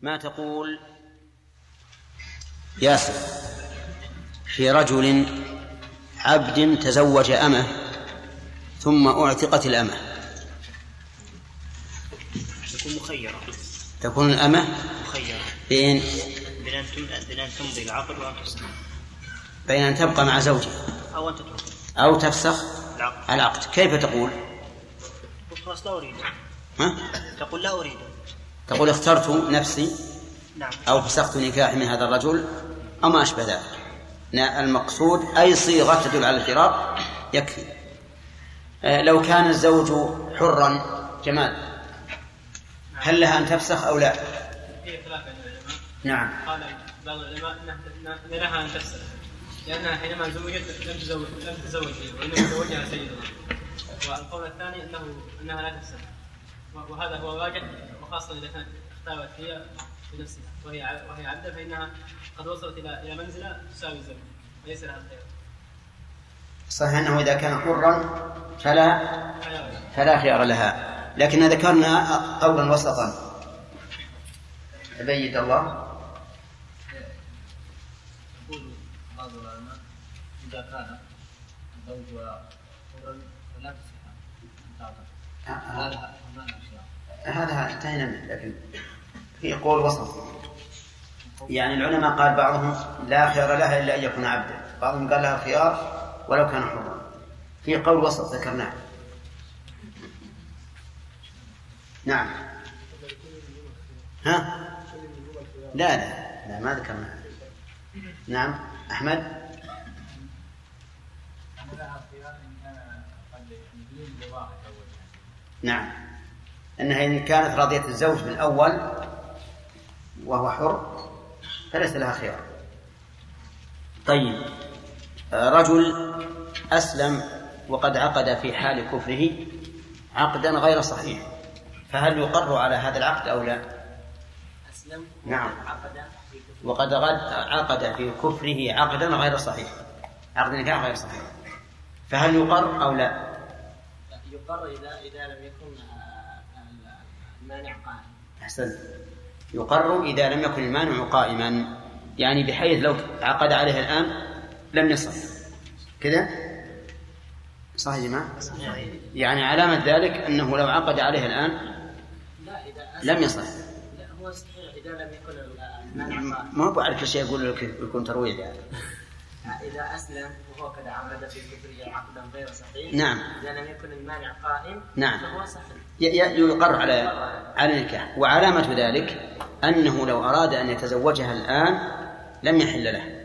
ما تقول؟ ياسر في رجل عبد تزوج أمه ثم أعتقت الأمة. تكون مخيرة. تكون الأمة؟ مخيرة. بين بين أن تمضي العقد وأن تفسخ بين أن تبقى مع زوجها. أو أن تترك. أو تفسخ العقد. العقد. كيف تقول؟ خلاص لا أريد. ها؟ تقول لا أريد. تقول اخترت نفسي نعم. أو فسخت نكاحي من هذا الرجل أو ما أشبه ذلك. المقصود أي صيغة تدل على الفراق يكفي. آه، لو كان الزوج حرا جمال هل لها أن تفسخ أو لا؟ في خلاف بين العلماء نعم. قال بعض العلماء إنها إن لها أن تفسخ لأنها حينما زوجت لم تزوج لم تزوج هي وإنما تزوجها سيدها والقول الثاني انه إنها لا تفسخ. وهذا هو راجح وخاصة إذا كانت اختارت هي بنفسها وهي وهي عبده فإنها قد وصلت إلى إلى منزلة تساوي الزوج وليس لها خير صحيح أنه إذا كان حرا فلا فلا خيار لها لكن ذكرنا قولا وسطا. أبيد الله. يقول بعض العلماء إذا كان زوجها حرا فلا تصح. أن تعتق لا لها ما لها خيار هذا انتهينا منه لكن في قول وسط. يعني العلماء قال بعضهم لا خيار لها إلا أن يكون عبدا. بعضهم قال لها خيار ولو كان حرا. في قول وسط ذكرناه. نعم. ها؟ لا لا لا ما ذكرناه. نعم. أحمد؟ لها خيار إن كانت راضية الزوج بالأول وهو حر فليس لها خيار طيب آه، رجل أسلم وقد عقد في حال كفره عقدا غير صحيح فهل يقر على هذا العقد أو لا؟ أسلم نعم. وقد غد- عقد في كفره عقدا غير صحيح عقد نكاح غير صحيح فهل يقر أو لا؟ يقر إذا إذا لم يكن قائم. أحسنت يقر إذا لم يكن المانع قائما. يعني بحيث لو عقد عليه الآن لم يصح. كذا صح يا جماعة؟ يعني علامة ذلك أنه لو عقد عليه الآن لا إذا أسلم لم يصح. لا هو صحيح إذا لم يكن المانع ما هو على كل شيء يقول لك يكون ترويج يعني. إذا أسلم وهو قد عقد في كفره عقدا غير صحيح نعم. إذا لم يكن المانع قائم نعم. فهو صحيح. يقر على على النكاح. وعلامة ذلك أنه لو أراد أن يتزوجها الآن لم يحل له.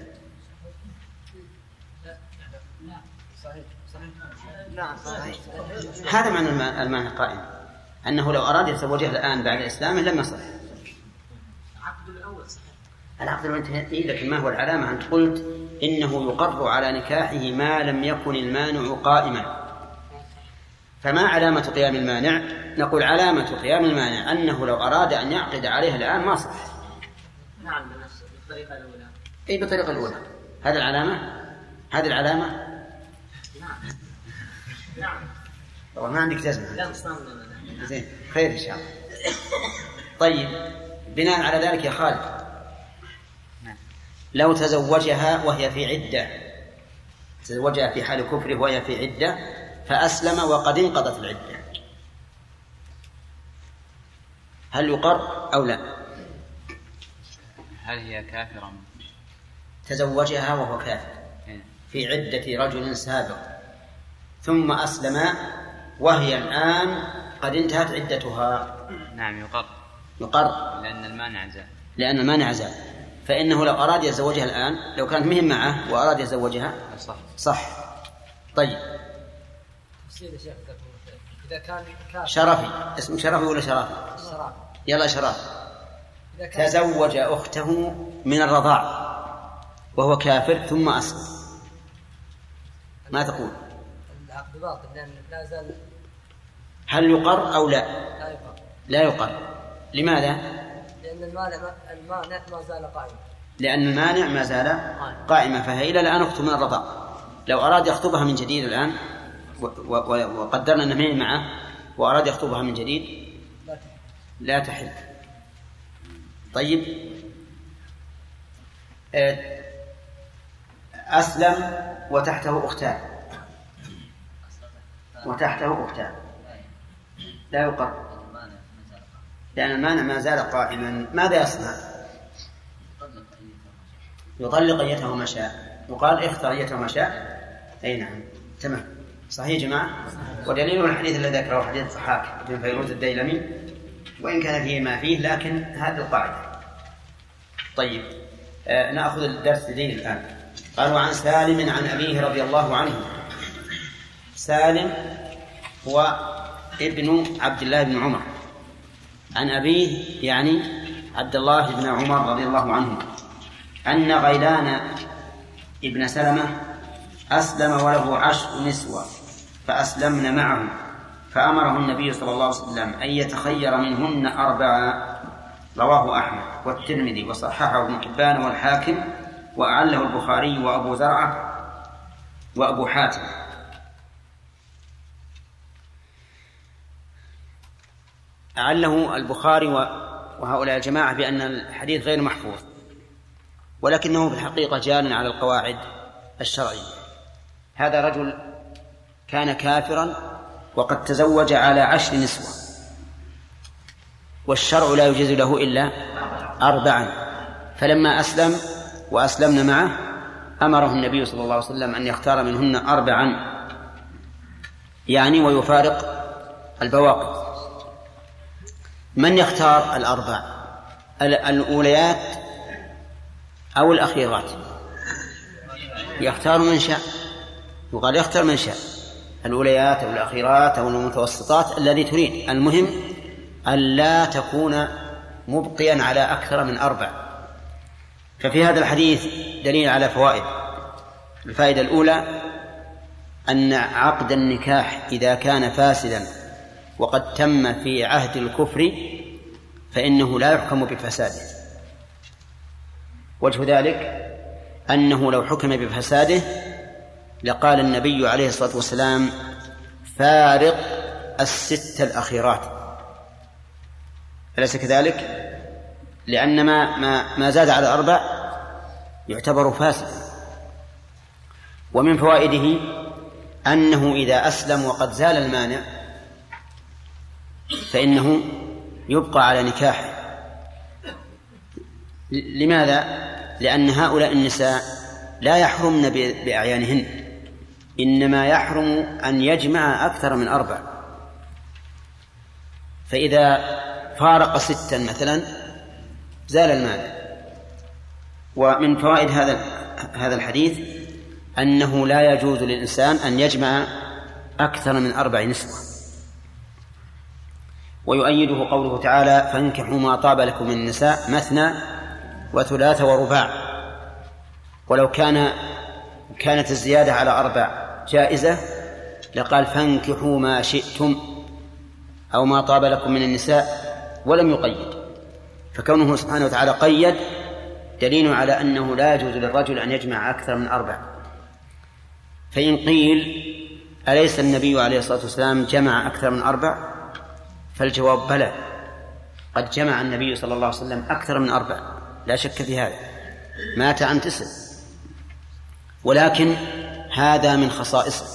صحيح هذا معنى الم- المعنى القائم. أنه لو أراد يتزوجها الآن بعد إسلامه لم يصح. العقد انتهت إيه لكن ما هو العلامة؟ أنت قلت إنه يقر على نكاحه ما لم يكن المانع قائما. فما علامة قيام المانع؟ نقول علامة قيام المانع أنه لو أراد أن يعقد عليها الآن ما صح. نعم بالطريقة الأولى. أي بالطريقة الأولى. هذه العلامة؟ هذه العلامة؟ نعم. نعم. والله ما عندك جزمة. لا زين خير إن شاء الله. طيب بناء على ذلك يا خالد لو تزوجها وهي في عدة تزوجها في حال كفره وهي في عدة فأسلم وقد انقضت العدة. هل يقر أو لا؟ هل هي كافرة؟ تزوجها وهو كافر. إيه. في عدة رجل سابق. ثم أسلم وهي الآن قد انتهت عدتها. نعم يقر. يقر. لأن المانع زال لأن المانع زال فإنه لو أراد يتزوجها الآن لو كانت مهم معه وأراد يتزوجها صح. صح. طيب. إذا كان شرفي. اسمه شرفي ولا شرافي؟ يلا شرافي. كان تزوج أخته من الرضاع وهو كافر ثم أسلم. ما تقول؟ العقد باطل لا زال هل يقر أو لا؟ لا يقر. لا يقر. لماذا؟ لأن المانع المانع ما زال قائما لأن المانع ما زال قائما فهي إلى الآن أخت من الرضاع لو أراد يخطبها من جديد الآن وقدرنا أنه معه وأراد يخطبها من جديد لا تحل. لا تحل. طيب. آه، أسلم وتحته أختان. وتحته أختان. لا يقر. لأن المانع ما زال قائما. ماذا يصنع؟ يطلق أيته ما شاء. يقال اختر أيته ما شاء. أي نعم. تمام. صحيح يا جماعة؟ ودليل الحديث الذي ذكره حديث الضحاك بن فيروز الديلمي. وإن كان فيه ما فيه لكن هذه القاعدة. طيب. آه نأخذ الدرس الدين الآن. قال وعن سالم عن أبيه رضي الله عنه. سالم هو ابن عبد الله بن عمر. عن أبيه يعني عبد الله بن عمر رضي الله عنه أن غيلان ابن سلمة أسلم وله عشر نسوة فأسلمن معه فأمره النبي صلى الله عليه وسلم أن يتخير منهن أربعة رواه أحمد والترمذي وصححه ابن حبان والحاكم وأعله البخاري وأبو زرعة وأبو حاتم. أعله البخاري وهؤلاء الجماعة بأن الحديث غير محفوظ ولكنه في الحقيقة جار على القواعد الشرعية. هذا رجل كان كافرا وقد تزوج على عشر نسوة والشرع لا يجيز له إلا أربعا. فلما أسلم وأسلمن معه أمره النبي صلى الله عليه وسلم أن يختار منهن أربعا يعني ويفارق البواقي. من يختار الأربع؟ الأوليات أو الأخيرات؟ يختار من شاء يقال يختار من شاء الأوليات أو الأخيرات أو المتوسطات الذي تريد. المهم ألا تكون مبقيا على أكثر من أربع. ففي هذا الحديث دليل على فوائد. الفائدة الأولى أن عقد النكاح إذا كان فاسدا وقد تم في عهد الكفر فإنه لا يحكم بفساده. وجه ذلك أنه لو حكم بفساده لقال النبي عليه الصلاة والسلام فارق الست الأخيرات أليس كذلك؟ لأن ما ما ما زاد على أربع يعتبر فاسدا ومن فوائده أنه إذا أسلم وقد زال المانع فإنه يبقى على نكاحه. لماذا؟ لأن هؤلاء النساء لا يحرمن بأعيانهن إنما يحرم أن يجمع أكثر من أربع. فإذا فارق ستا مثلا زال المال. ومن فوائد هذا هذا الحديث أنه لا يجوز للإنسان أن يجمع أكثر من أربع نسوة. ويؤيده قوله تعالى فانكحوا ما طاب لكم من النساء مثنى وثلاث ورباع. ولو كان كانت الزيادة على أربع جائزة لقال فانكحوا ما شئتم أو ما طاب لكم من النساء ولم يقيد. فكونه سبحانه وتعالى قيد دليل على أنه لا يجوز للرجل أن يجمع أكثر من أربع. فإن قيل أليس النبي عليه الصلاة والسلام جمع أكثر من أربع؟ فالجواب بلى. قد جمع النبي صلى الله عليه وسلم أكثر من أربع. لا شك في هذا. مات عن تسع ولكن هذا من خصائصه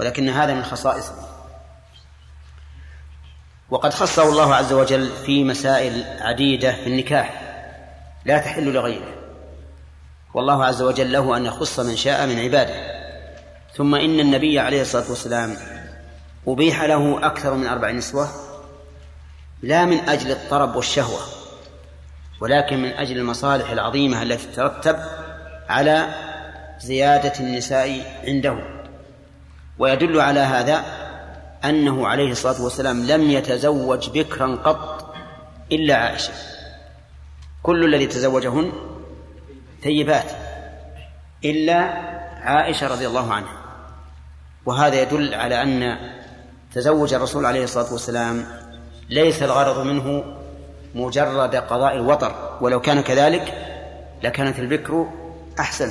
ولكن هذا من خصائصه وقد خصه الله عز وجل في مسائل عديدة في النكاح. لا تحل لغيره. والله عز وجل له أن يخص من شاء من عباده. ثم إن النبي عليه الصلاة والسلام أبيح له أكثر من أربع نسوة لا من أجل الطرب والشهوة ولكن من أجل المصالح العظيمة التي تترتب على زيادة النساء عنده. ويدل على هذا أنه عليه الصلاة والسلام لم يتزوج بكرا قط إلا عائشة. كل الذي تزوجهن ثيبات إلا عائشة رضي الله عنها. وهذا يدل على أن تزوج الرسول عليه الصلاة والسلام ليس الغرض منه مجرد قضاء الوطر ولو كان كذلك لكانت البكر أحسن.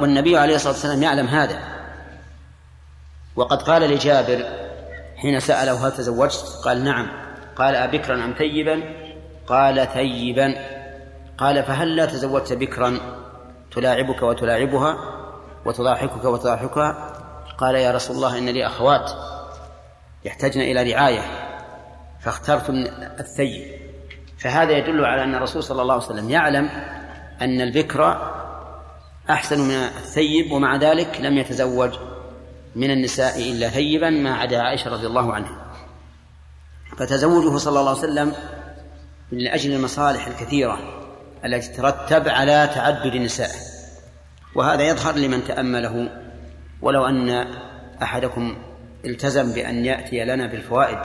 والنبي عليه الصلاة والسلام يعلم هذا. وقد قال لجابر حين سأله هل تزوجت؟ قال نعم. قال أبكرا أم ثيبا؟ قال ثيبا. قال فهل لا تزوجت بكرا تلاعبك وتلاعبها وتضاحكك وتضاحكها؟ قال يا رسول الله إن لي أخوات يحتاجن إلى رعاية فاخترت الثيب. فهذا يدل على أن الرسول صلى الله عليه وسلم يعلم أن البكر أحسن من الثيب ومع ذلك لم يتزوج من النساء إلا ثيبا ما عدا عائشة رضي الله عنها. فتزوجه صلى الله عليه وسلم من أجل المصالح الكثيرة التي ترتب على تعدد نسائه. وهذا يظهر لمن تأمله. ولو أن أحدكم التزم بأن يأتي لنا بالفوائد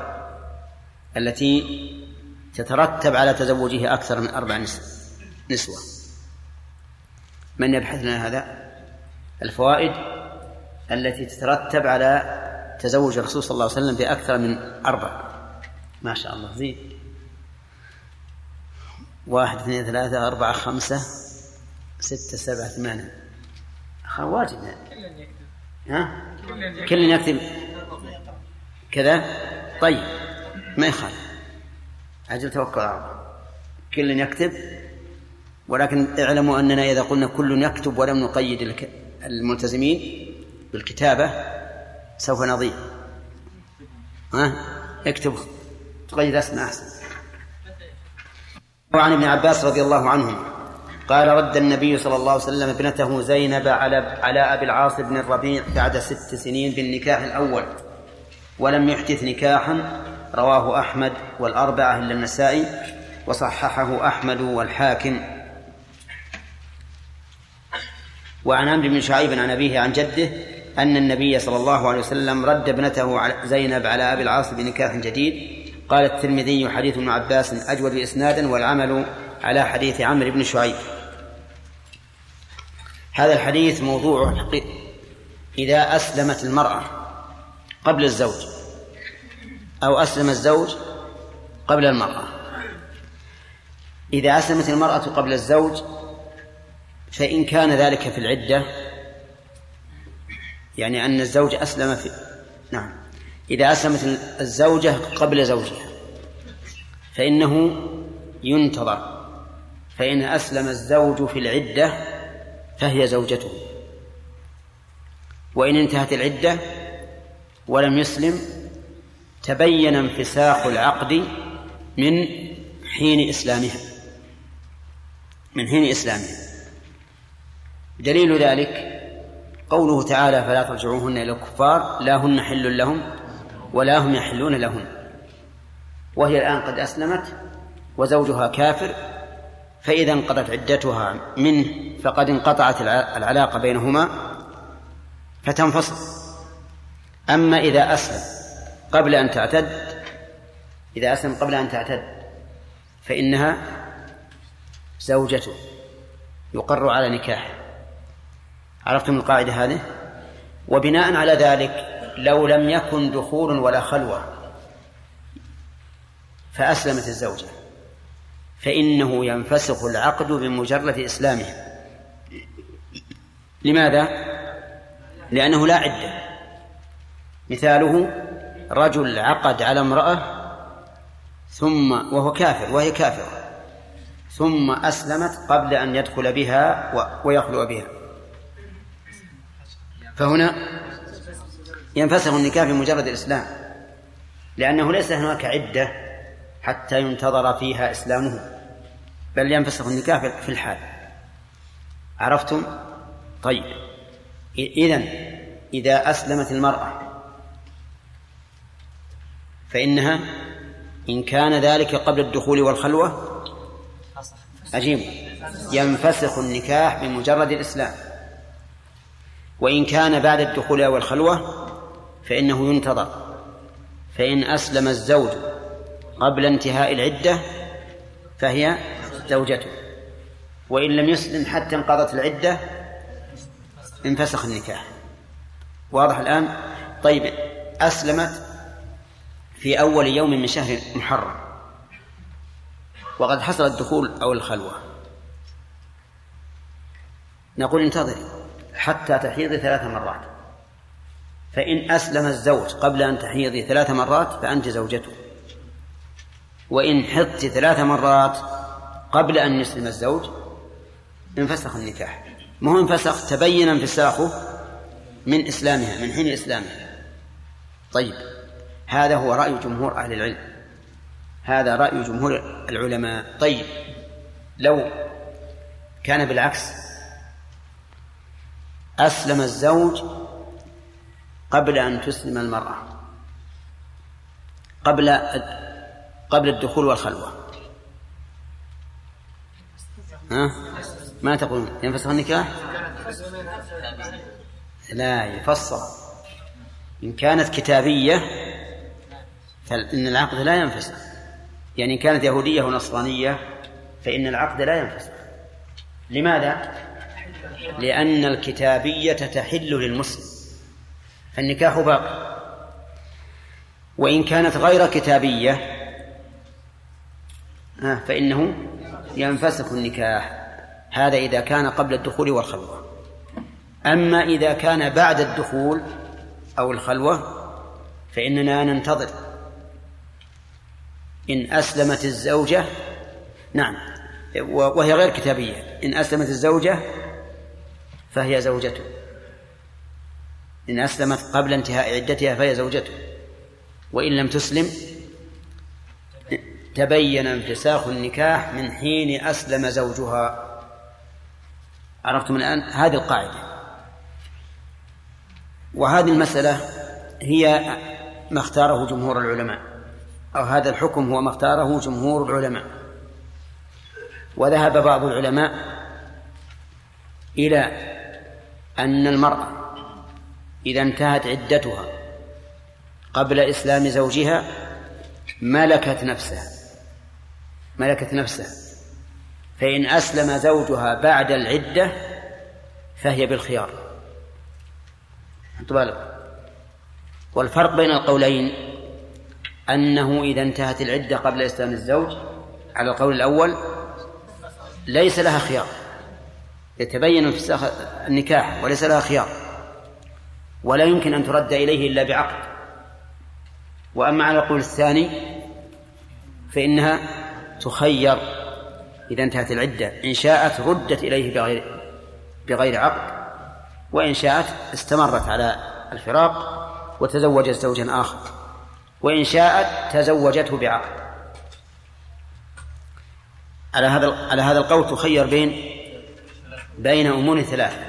التي تترتب على تزوجه أكثر من أربع نسوة. من يبحث لنا هذا؟ الفوائد التي تترتب على تزوج الرسول صلى الله عليه وسلم بأكثر من أربع. ما شاء الله. زيد واحد اثنين ثلاثة أربعة خمسة ستة سبعة ثمانية. واجب. ها؟ كل يكتب كذا؟ طيب ما يخالف. أجل توكل على الله كل يكتب ولكن اعلموا أننا إذا قلنا كل يكتب ولم نقيد الملتزمين بالكتابة سوف نضيع. ها؟ اكتب تقيد اسمع أحسن. وعن ابن عباس رضي الله عنهما. قال رد النبي صلى الله عليه وسلم ابنته زينب على على أبي العاص بن الربيع بعد ست سنين بالنكاح الأول. ولم يحدث نكاحا. رواه أحمد والأربعة إلا النسائي. وصححه أحمد والحاكم. وعن عمرو بن شعيب عن أبيه عن جده أن النبي صلى الله عليه وسلم رد ابنته زينب على أبي العاص بنكاح جديد. قال الترمذي حديث ابن عباس أجود إسنادا والعمل على حديث عمرو بن شعيب. هذا الحديث موضوع إذا أسلمت المرأة قبل الزوج أو أسلم الزوج قبل المرأة. إذا أسلمت المرأة قبل الزوج فإن كان ذلك في العدة يعني أن الزوج أسلم في نعم. إذا أسلمت الزوجة قبل زوجها فإنه ينتظر. فإن أسلم الزوج في العدة فهي زوجته. وإن انتهت العدة ولم يسلم تبين انفساخ العقد من حين إسلامها. من حين إسلامها. دليل ذلك قوله تعالى فلا ترجعوهن إلى الكفار لا هن حل لهم ولا هم يحلون لهن وهي الآن قد أسلمت وزوجها كافر فإذا انقضت عدتها منه فقد انقطعت العلاقة بينهما فتنفصل. أما إذا أسلم قبل أن تعتد إذا أسلم قبل أن تعتد فإنها زوجته يقر على نكاحه. عرفتم القاعدة هذه؟ وبناء على ذلك لو لم يكن دخول ولا خلوة فأسلمت الزوجة. فإنه ينفسخ العقد بمجرد إسلامه. لماذا؟ لأنه لا عدة. مثاله رجل عقد على امرأة ثم وهو كافر وهي كافرة. ثم أسلمت قبل أن يدخل بها ويخلو بها. فهنا ينفسخ النكاح بمجرد الإسلام. لأنه ليس هناك عدة حتى ينتظر فيها إسلامه بل ينفسخ النكاح في الحال. عرفتم؟ طيب. إذن إذا أسلمت المرأة فإنها إن كان ذلك قبل الدخول والخلوة عجيب. ينفسخ النكاح بمجرد الإسلام. وإن كان بعد الدخول والخلوة فإنه ينتظر. فإن أسلم الزوج قبل انتهاء العدة فهي زوجته. وإن لم يسلم حتى انقضت العدة انفسخ النكاح. واضح الآن؟ طيب أسلمت في أول يوم من شهر محرم. وقد حصل الدخول أو الخلوة. نقول انتظري حتى تحيضي ثلاث مرات. فإن أسلم الزوج قبل أن تحيضي ثلاث مرات فأنت زوجته. وإن حطت ثلاث مرات قبل أن يسلم الزوج انفسخ النكاح. ما هو انفسخ؟ تبين انفساخه من إسلامها من حين إسلامها طيب هذا هو رأي جمهور أهل العلم. هذا رأي جمهور العلماء. طيب لو كان بالعكس أسلم الزوج قبل أن تسلم المرأة قبل قبل الدخول والخلوة. ها؟ ما تقولون ينفسخ النكاح؟ لا يفصل. إن كانت كتابية فإن العقد لا ينفسخ. يعني إن كانت يهودية ونصرانية فإن العقد لا ينفسخ. لماذا؟ لأن الكتابية تحل للمسلم. فالنكاح باقي وإن كانت غير كتابية فإنه ينفسخ النكاح. هذا إذا كان قبل الدخول والخلوة. أما إذا كان بعد الدخول أو الخلوة فإننا ننتظر. إن أسلمت الزوجة نعم وهي غير كتابية. إن أسلمت الزوجة فهي زوجته. إن أسلمت قبل انتهاء عدتها فهي زوجته. وإن لم تسلم تبين انفساخ النكاح من حين أسلم زوجها. عرفتم الآن؟ هذه القاعدة. وهذه المسألة هي ما اختاره جمهور العلماء أو هذا الحكم هو ما اختاره جمهور العلماء. وذهب بعض العلماء إلى أن المرأة إذا انتهت عدتها قبل إسلام زوجها ملكت نفسها. ملكت نفسها فإن أسلم زوجها بعد العدة فهي بالخيار. بالك؟ والفرق بين القولين أنه إذا انتهت العدة قبل إسلام الزوج على القول الأول ليس لها خيار. يتبين انفساخ النكاح وليس لها خيار. ولا يمكن أن ترد إليه إلا بعقد. وأما على القول الثاني فإنها تخير. إذا انتهت العدة. إن شاءت ردت إليه بغير بغير عقد. وإن شاءت استمرت على الفراق وتزوجت زوجا آخر. وإن شاءت تزوجته بعقد. على هذا على هذا القول تخير بين بين أمور ثلاثة.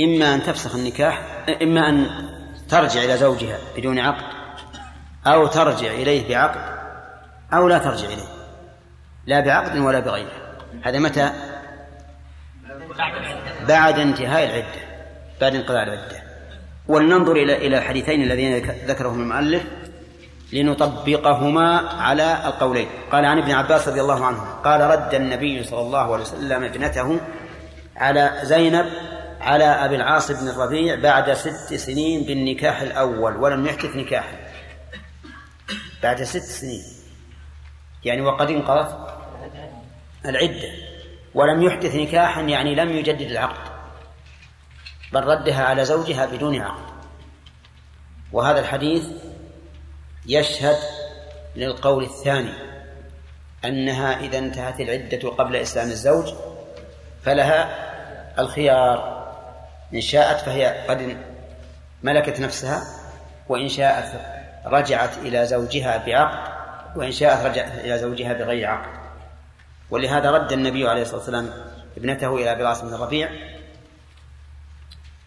إما أن تفسخ النكاح إما أن ترجع إلى زوجها بدون عقد أو ترجع إليه بعقد أو لا ترجع إليه. لا بعقد ولا بغيره هذا متى؟ بعد انتهاء العدة. بعد انقضاء العدة. ولننظر إلى إلى الحديثين الذين ذكرهم المؤلف لنطبقهما على القولين. قال عن ابن عباس رضي الله عنه قال رد النبي صلى الله عليه وسلم ابنته على زينب على أبي العاص بن الربيع بعد ست سنين بالنكاح الأول ولم يحدث نكاحا بعد ست سنين. يعني وقد انقضت العدة ولم يحدث نكاحا يعني لم يجدد العقد بل ردها على زوجها بدون عقد. وهذا الحديث يشهد للقول الثاني أنها إذا انتهت العدة قبل إسلام الزوج فلها الخيار إن شاءت فهي قد ملكت نفسها وإن شاءت رجعت إلى زوجها بعقد وإن شاءت رجعت إلى زوجها بغير عقد. ولهذا رد النبي عليه الصلاة والسلام ابنته إلى بلاس بن الربيع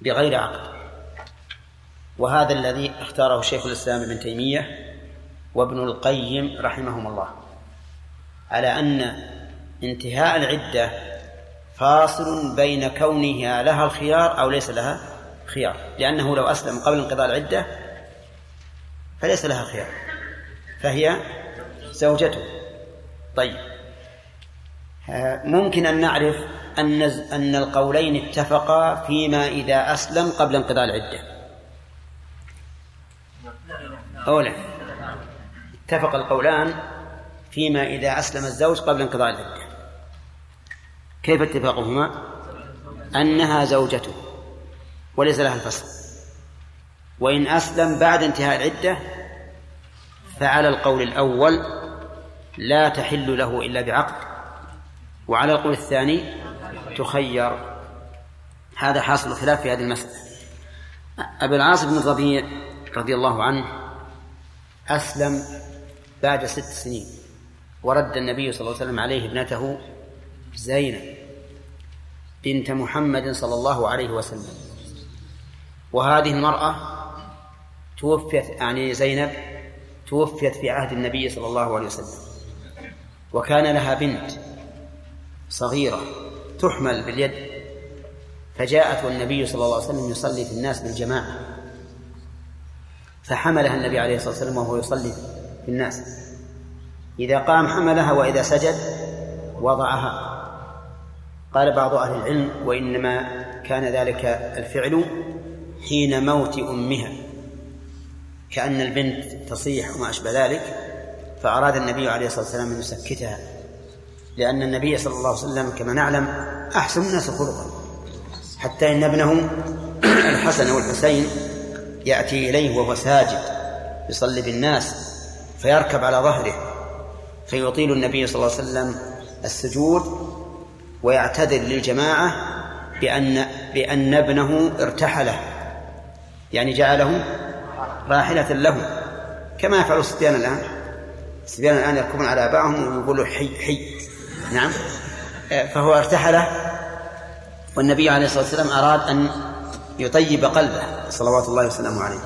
بغير عقد. وهذا الذي اختاره شيخ الإسلام ابن تيمية وابن القيم رحمهم الله. على أن انتهاء العدة فاصل بين كونها لها الخيار أو ليس لها خيار. لأنه لو أسلم قبل انقضاء العدة فليس لها خيار. فهي زوجته. طيب. ممكن أن نعرف أن أن القولين اتفقا فيما إذا أسلم قبل انقضاء العدة. أولا اتفق القولان فيما إذا أسلم الزوج قبل انقضاء العدة. كيف اتفاقهما؟ أنها زوجته وليس لها الفصل. وإن أسلم بعد انتهاء العدة فعلى القول الأول لا تحل له إلا بعقد. وعلى القول الثاني تخير. هذا حاصل الخلاف في هذه المسألة. أبو العاص بن الربيع رضي الله عنه أسلم بعد ست سنين ورد النبي صلى الله عليه وسلم عليه ابنته زينب بنت محمد صلى الله عليه وسلم. وهذه المرأة توفيت يعني زينب توفيت في عهد النبي صلى الله عليه وسلم وكان لها بنت صغيرة تحمل باليد. فجاءت والنبي صلى الله عليه وسلم يصلي في الناس بالجماعة. فحملها النبي عليه الصلاة والسلام وهو يصلي في الناس. إذا قام حملها وإذا سجد وضعها. قال بعض أهل العلم وإنما كان ذلك الفعل حين موت أمها. كأن البنت تصيح وما أشبه ذلك فأراد النبي عليه الصلاة والسلام أن يسكتها. لأن النبي صلى الله عليه وسلم كما نعلم أحسن الناس خلقا. حتى إن ابنه الحسن والحسين يأتي إليه وهو ساجد يصلي بالناس فيركب على ظهره فيطيل النبي صلى الله عليه وسلم السجود ويعتذر للجماعة بأن بأن ابنه ارتحله يعني جعله راحلة له كما يفعل الصبيان الآن. الصبيان الآن يركبون على آبائهم ويقولوا حي حي. نعم. فهو ارتحله والنبي عليه الصلاة والسلام أراد أن يطيب قلبه صلوات الله وسلامه عليه.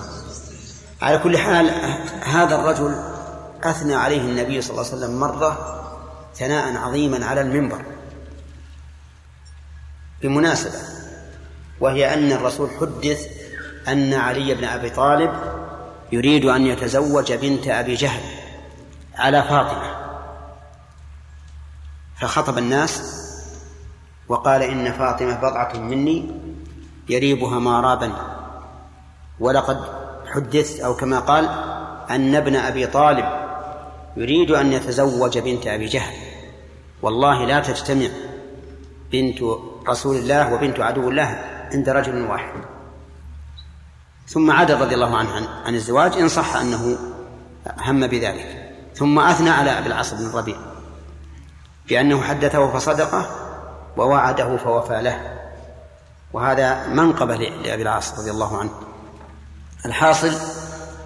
على كل حال هذا الرجل أثنى عليه النبي صلى الله عليه وسلم مرة ثناء عظيما على المنبر. بمناسبة وهي أن الرسول حدث أن علي بن أبي طالب يريد أن يتزوج بنت أبي جهل على فاطمة. فخطب الناس وقال إن فاطمة بضعة مني يريبها ما رابني ولقد حدث أو كما قال أن ابن أبي طالب يريد أن يتزوج بنت أبي جهل. والله لا تجتمع بنت رسول الله وبنت عدو الله عند رجل واحد. ثم عدل رضي الله عنه عن, عن الزواج إن صح أنه هم بذلك. ثم أثنى على أبي العاص بن الربيع. بأنه حدثه فصدقه ووعده فوفى له. وهذا منقبة لأبي العاص رضي الله عنه. الحاصل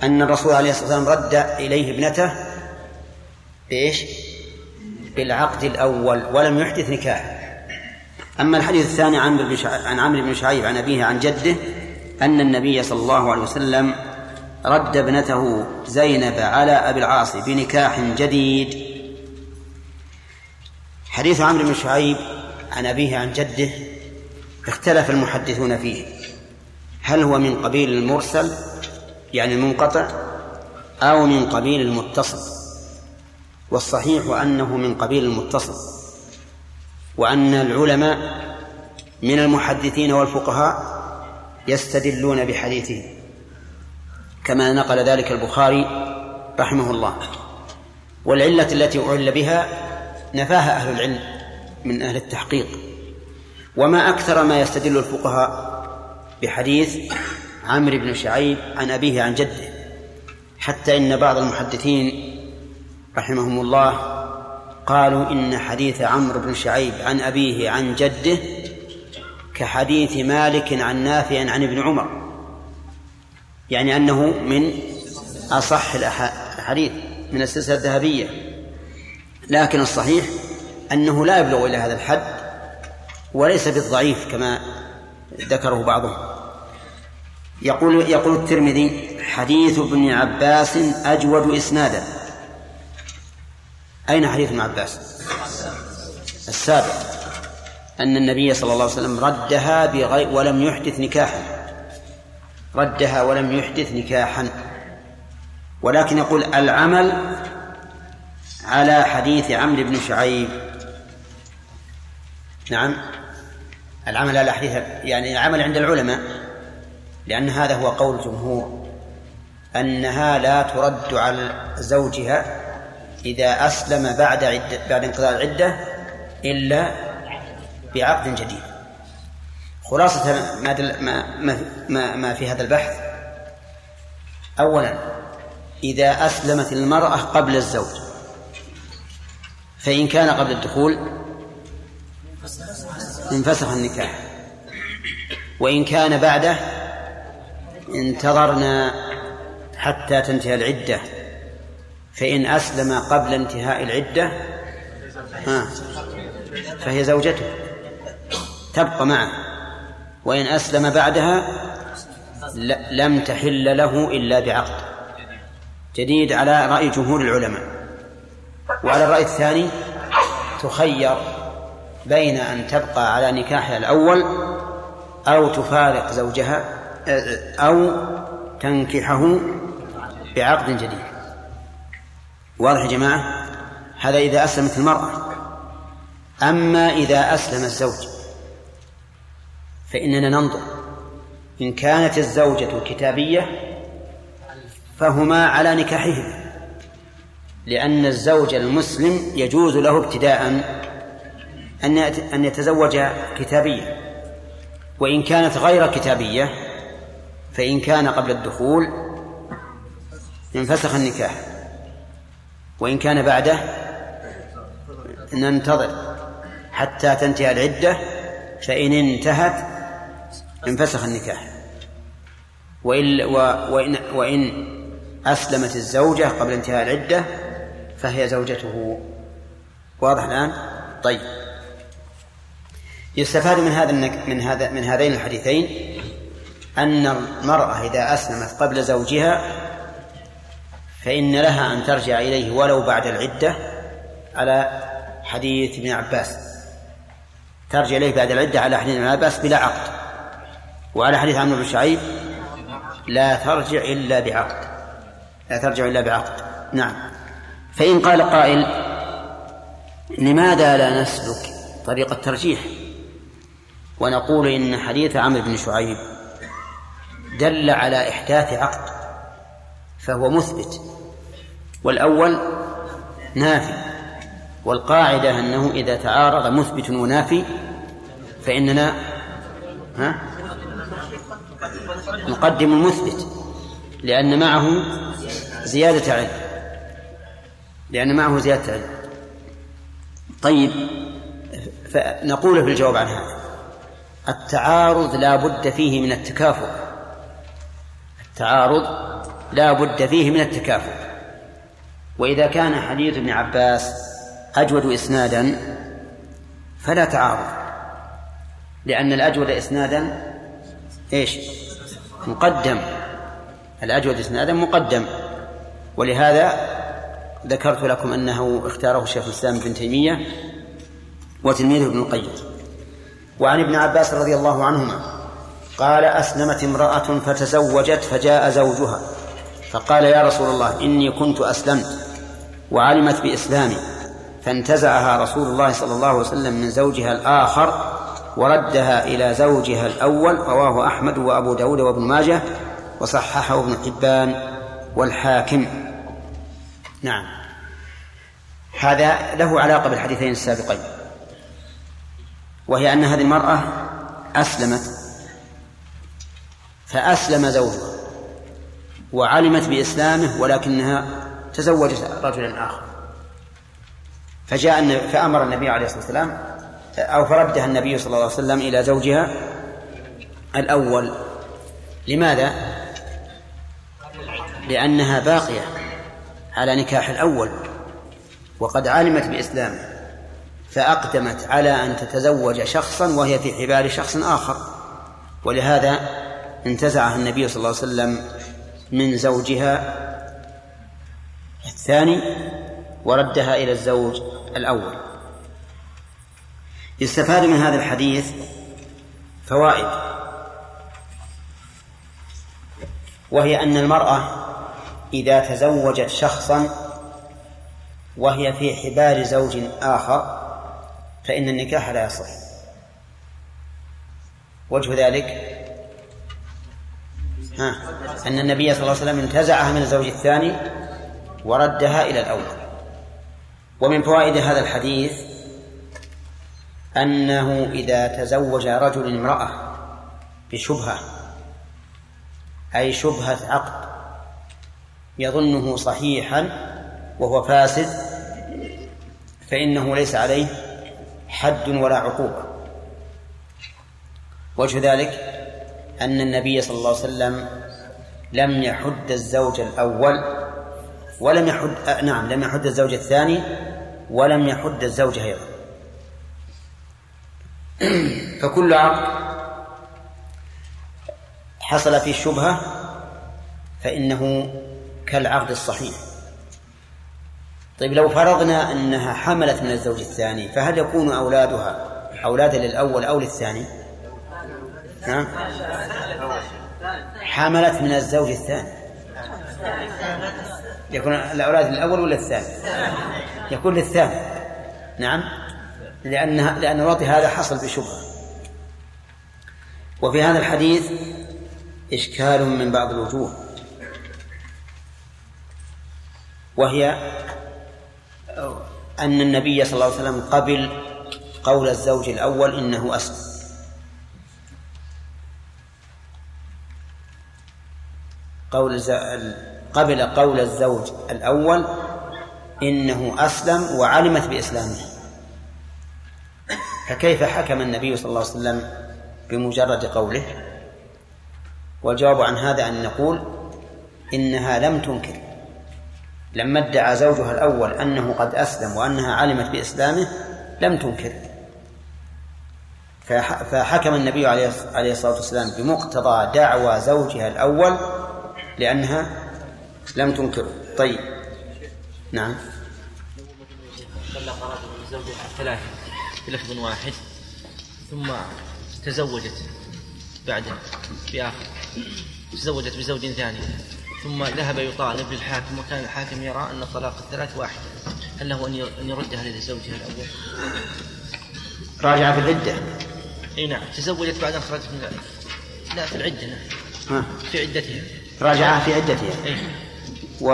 أن الرسول عليه الصلاة والسلام رد إليه ابنته بإيش؟ بالعقد الأول ولم يحدث نكاح. أما الحديث الثاني عن عن عمرو بن شعيب عن أبيه عن جده أن النبي صلى الله عليه وسلم رد ابنته زينب على أبي العاص بنكاح جديد. حديث عمرو بن شعيب عن أبيه عن جده اختلف المحدثون فيه. هل هو من قبيل المرسل يعني المنقطع أو من قبيل المتصل؟ والصحيح أنه من قبيل المتصل وأن العلماء من المحدثين والفقهاء يستدلون بحديثه كما نقل ذلك البخاري رحمه الله. والعلة التي أعل بها نفاها أهل العلم من أهل التحقيق. وما أكثر ما يستدل الفقهاء بحديث عمرو بن شعيب عن أبيه عن جده حتى إن بعض المحدثين رحمهم الله قالوا إن حديث عمرو بن شعيب عن أبيه عن جده كحديث مالك عن نافع عن ابن عمر يعني أنه من أصح الأحاديث من السلسلة الذهبية. لكن الصحيح أنه لا يبلغ إلى هذا الحد وليس بالضعيف كما ذكره بعضهم. يقول يقول الترمذي حديث ابن عباس أجود إسنادا. أين حديث ابن عباس؟ السابق. أن النبي صلى الله عليه وسلم ردها بغير ولم يحدث نكاحا. ردها ولم يحدث نكاحا. ولكن يقول العمل على حديث عمرو بن شعيب. نعم. العمل على حديث يعني العمل عند العلماء لأن هذا هو قول الجمهور أنها لا ترد على زوجها إذا أسلم بعد عدة بعد انقضاء العدة إلا بعقد جديد. خلاصة ما ما ما, ما في هذا البحث. أولا إذا أسلمت المرأة قبل الزوج فإن كان قبل الدخول انفسخ النكاح. وإن كان بعده انتظرنا حتى تنتهي العدة. فإن أسلم قبل انتهاء العدة فهي زوجته. تبقى معه. وإن أسلم بعدها لم تحل له إلا بعقد. جديد على رأي جمهور العلماء. وعلى الرأي الثاني تخير بين أن تبقى على نكاحها الأول أو تفارق زوجها أو تنكحه بعقد جديد. واضح يا جماعة؟ هذا إذا أسلمت المرأة. أما إذا أسلم الزوج فإننا ننظر إن كانت الزوجة كتابية فهما على نكاحهما. لأن الزوج المسلم يجوز له ابتداء أن أن يتزوج كتابية. وإن كانت غير كتابية فإن كان قبل الدخول انفسخ النكاح. وإن كان بعده ننتظر حتى تنتهي العدة فإن انتهت انفسخ النكاح. وإن, وإن, وإن أسلمت الزوجة قبل انتهاء العدة فهي زوجته. واضح الآن؟ طيب. يستفاد من هذا من هذا من هذين الحديثين أن المرأة إذا أسلمت قبل زوجها فإن لها أن ترجع إليه ولو بعد العدة على حديث ابن عباس. ترجع إليه بعد العدة على حديث ابن عباس بلا عقد. وعلى حديث عمرو بن شعيب لا ترجع إلا بعقد. لا ترجع إلا بعقد. نعم. فإن قال قائل لماذا لا نسلك طريق الترجيح؟ ونقول إن حديث عمرو بن شعيب دل على إحداث عقد فهو مثبت. والأول نافي والقاعدة أنه إذا تعارض مثبت ونافي فإننا ها؟ نقدم المثبت لأن معه زيادة علم. لأن معه زيادة علم. طيب فنقول في الجواب عن هذا. التعارض لا بد فيه من التكافؤ. التعارض لا بد فيه من التكافؤ. وإذا كان حديث ابن عباس أجود إسنادا فلا تعارض. لأن الأجود إسنادا إيش؟ مقدم. الأجود إسنادا مقدم. ولهذا ذكرت لكم أنه اختاره شيخ الإسلام ابن تيمية وتلميذه ابن القيم. وعن ابن عباس رضي الله عنهما قال أسلمت امرأة فتزوجت فجاء زوجها. فقال يا رسول الله إني كنت أسلمت وعلمت بإسلامي فانتزعها رسول الله صلى الله عليه وسلم من زوجها الآخر وردها إلى زوجها الأول رواه أحمد وأبو داود وابن ماجه وصححه ابن حبان والحاكم. نعم. هذا له علاقة بالحديثين السابقين. وهي أن هذه المرأة أسلمت فأسلم زوجها وعلمت بإسلامه ولكنها تزوجت رجلا آخر. فجاء فأمر النبي عليه الصلاة والسلام أو فردها النبي صلى الله عليه وسلم إلى زوجها الأول. لماذا؟ لأنها باقية. على نكاح الأول وقد علمت بإسلامه فأقدمت على أن تتزوج شخصا وهي في حبال شخص آخر. ولهذا انتزعها النبي صلى الله عليه وسلم من زوجها الثاني وردها إلى الزوج الأول. يستفاد من هذا الحديث فوائد وهي أن المرأة إذا تزوجت شخصا وهي في حبال زوج آخر فإن النكاح لا يصح. وجه ذلك؟ ها أن النبي صلى الله عليه وسلم انتزعها من الزوج الثاني وردها إلى الأول. ومن فوائد هذا الحديث أنه إذا تزوج رجل امرأة بشبهة أي شبهة عقد يظنه صحيحا وهو فاسد فإنه ليس عليه حد ولا عقوبة. وجه ذلك أن النبي صلى الله عليه وسلم لم يحد الزوج الأول ولم يحد نعم لم يحد الزوج الثاني ولم يحد الزوج أيضا. فكل عقد حصل فيه شبهة فإنه كالعقد الصحيح. طيب لو فرضنا أنها حملت من الزوج الثاني فهل يكون أولادها أولادا للأول أو للثاني؟ حملت من الزوج الثاني. يكون الأولاد للأول ولا الثاني يكون للثاني. نعم. لأنها لأن الوضع هذا حصل بشبهة. وفي هذا الحديث إشكال من بعض الوجوه. وهي أن النبي صلى الله عليه وسلم قبل قول الزوج الأول إنه أسلم. قول قبل قول الزوج الأول إنه أسلم وعلمت بإسلامه. فكيف حكم النبي صلى الله عليه وسلم بمجرد قوله؟ والجواب عن هذا أن نقول إنها لم تنكر. لما ادعى زوجها الأول أنه قد أسلم وأنها علمت بإسلامه لم تنكر. فحكم النبي عليه الصلاة والسلام بمقتضى دعوى زوجها الأول لأنها لم تنكره طيب. نعم. طلق رجل زوجها ثلاثة بلفظ واحد ثم تزوجت بعده بآخر تزوجت بزوج ثاني. ثم ذهب يطالب للحاكم وكان الحاكم يرى أن الطلاق الثلاث واحد. هل له أن يردها لزوجها الأول؟ راجع في العدة. إي نعم تزوجت بعد أن خرجت من لا في العدة نعم. في عدتها. راجعها في عدتها. إي. و...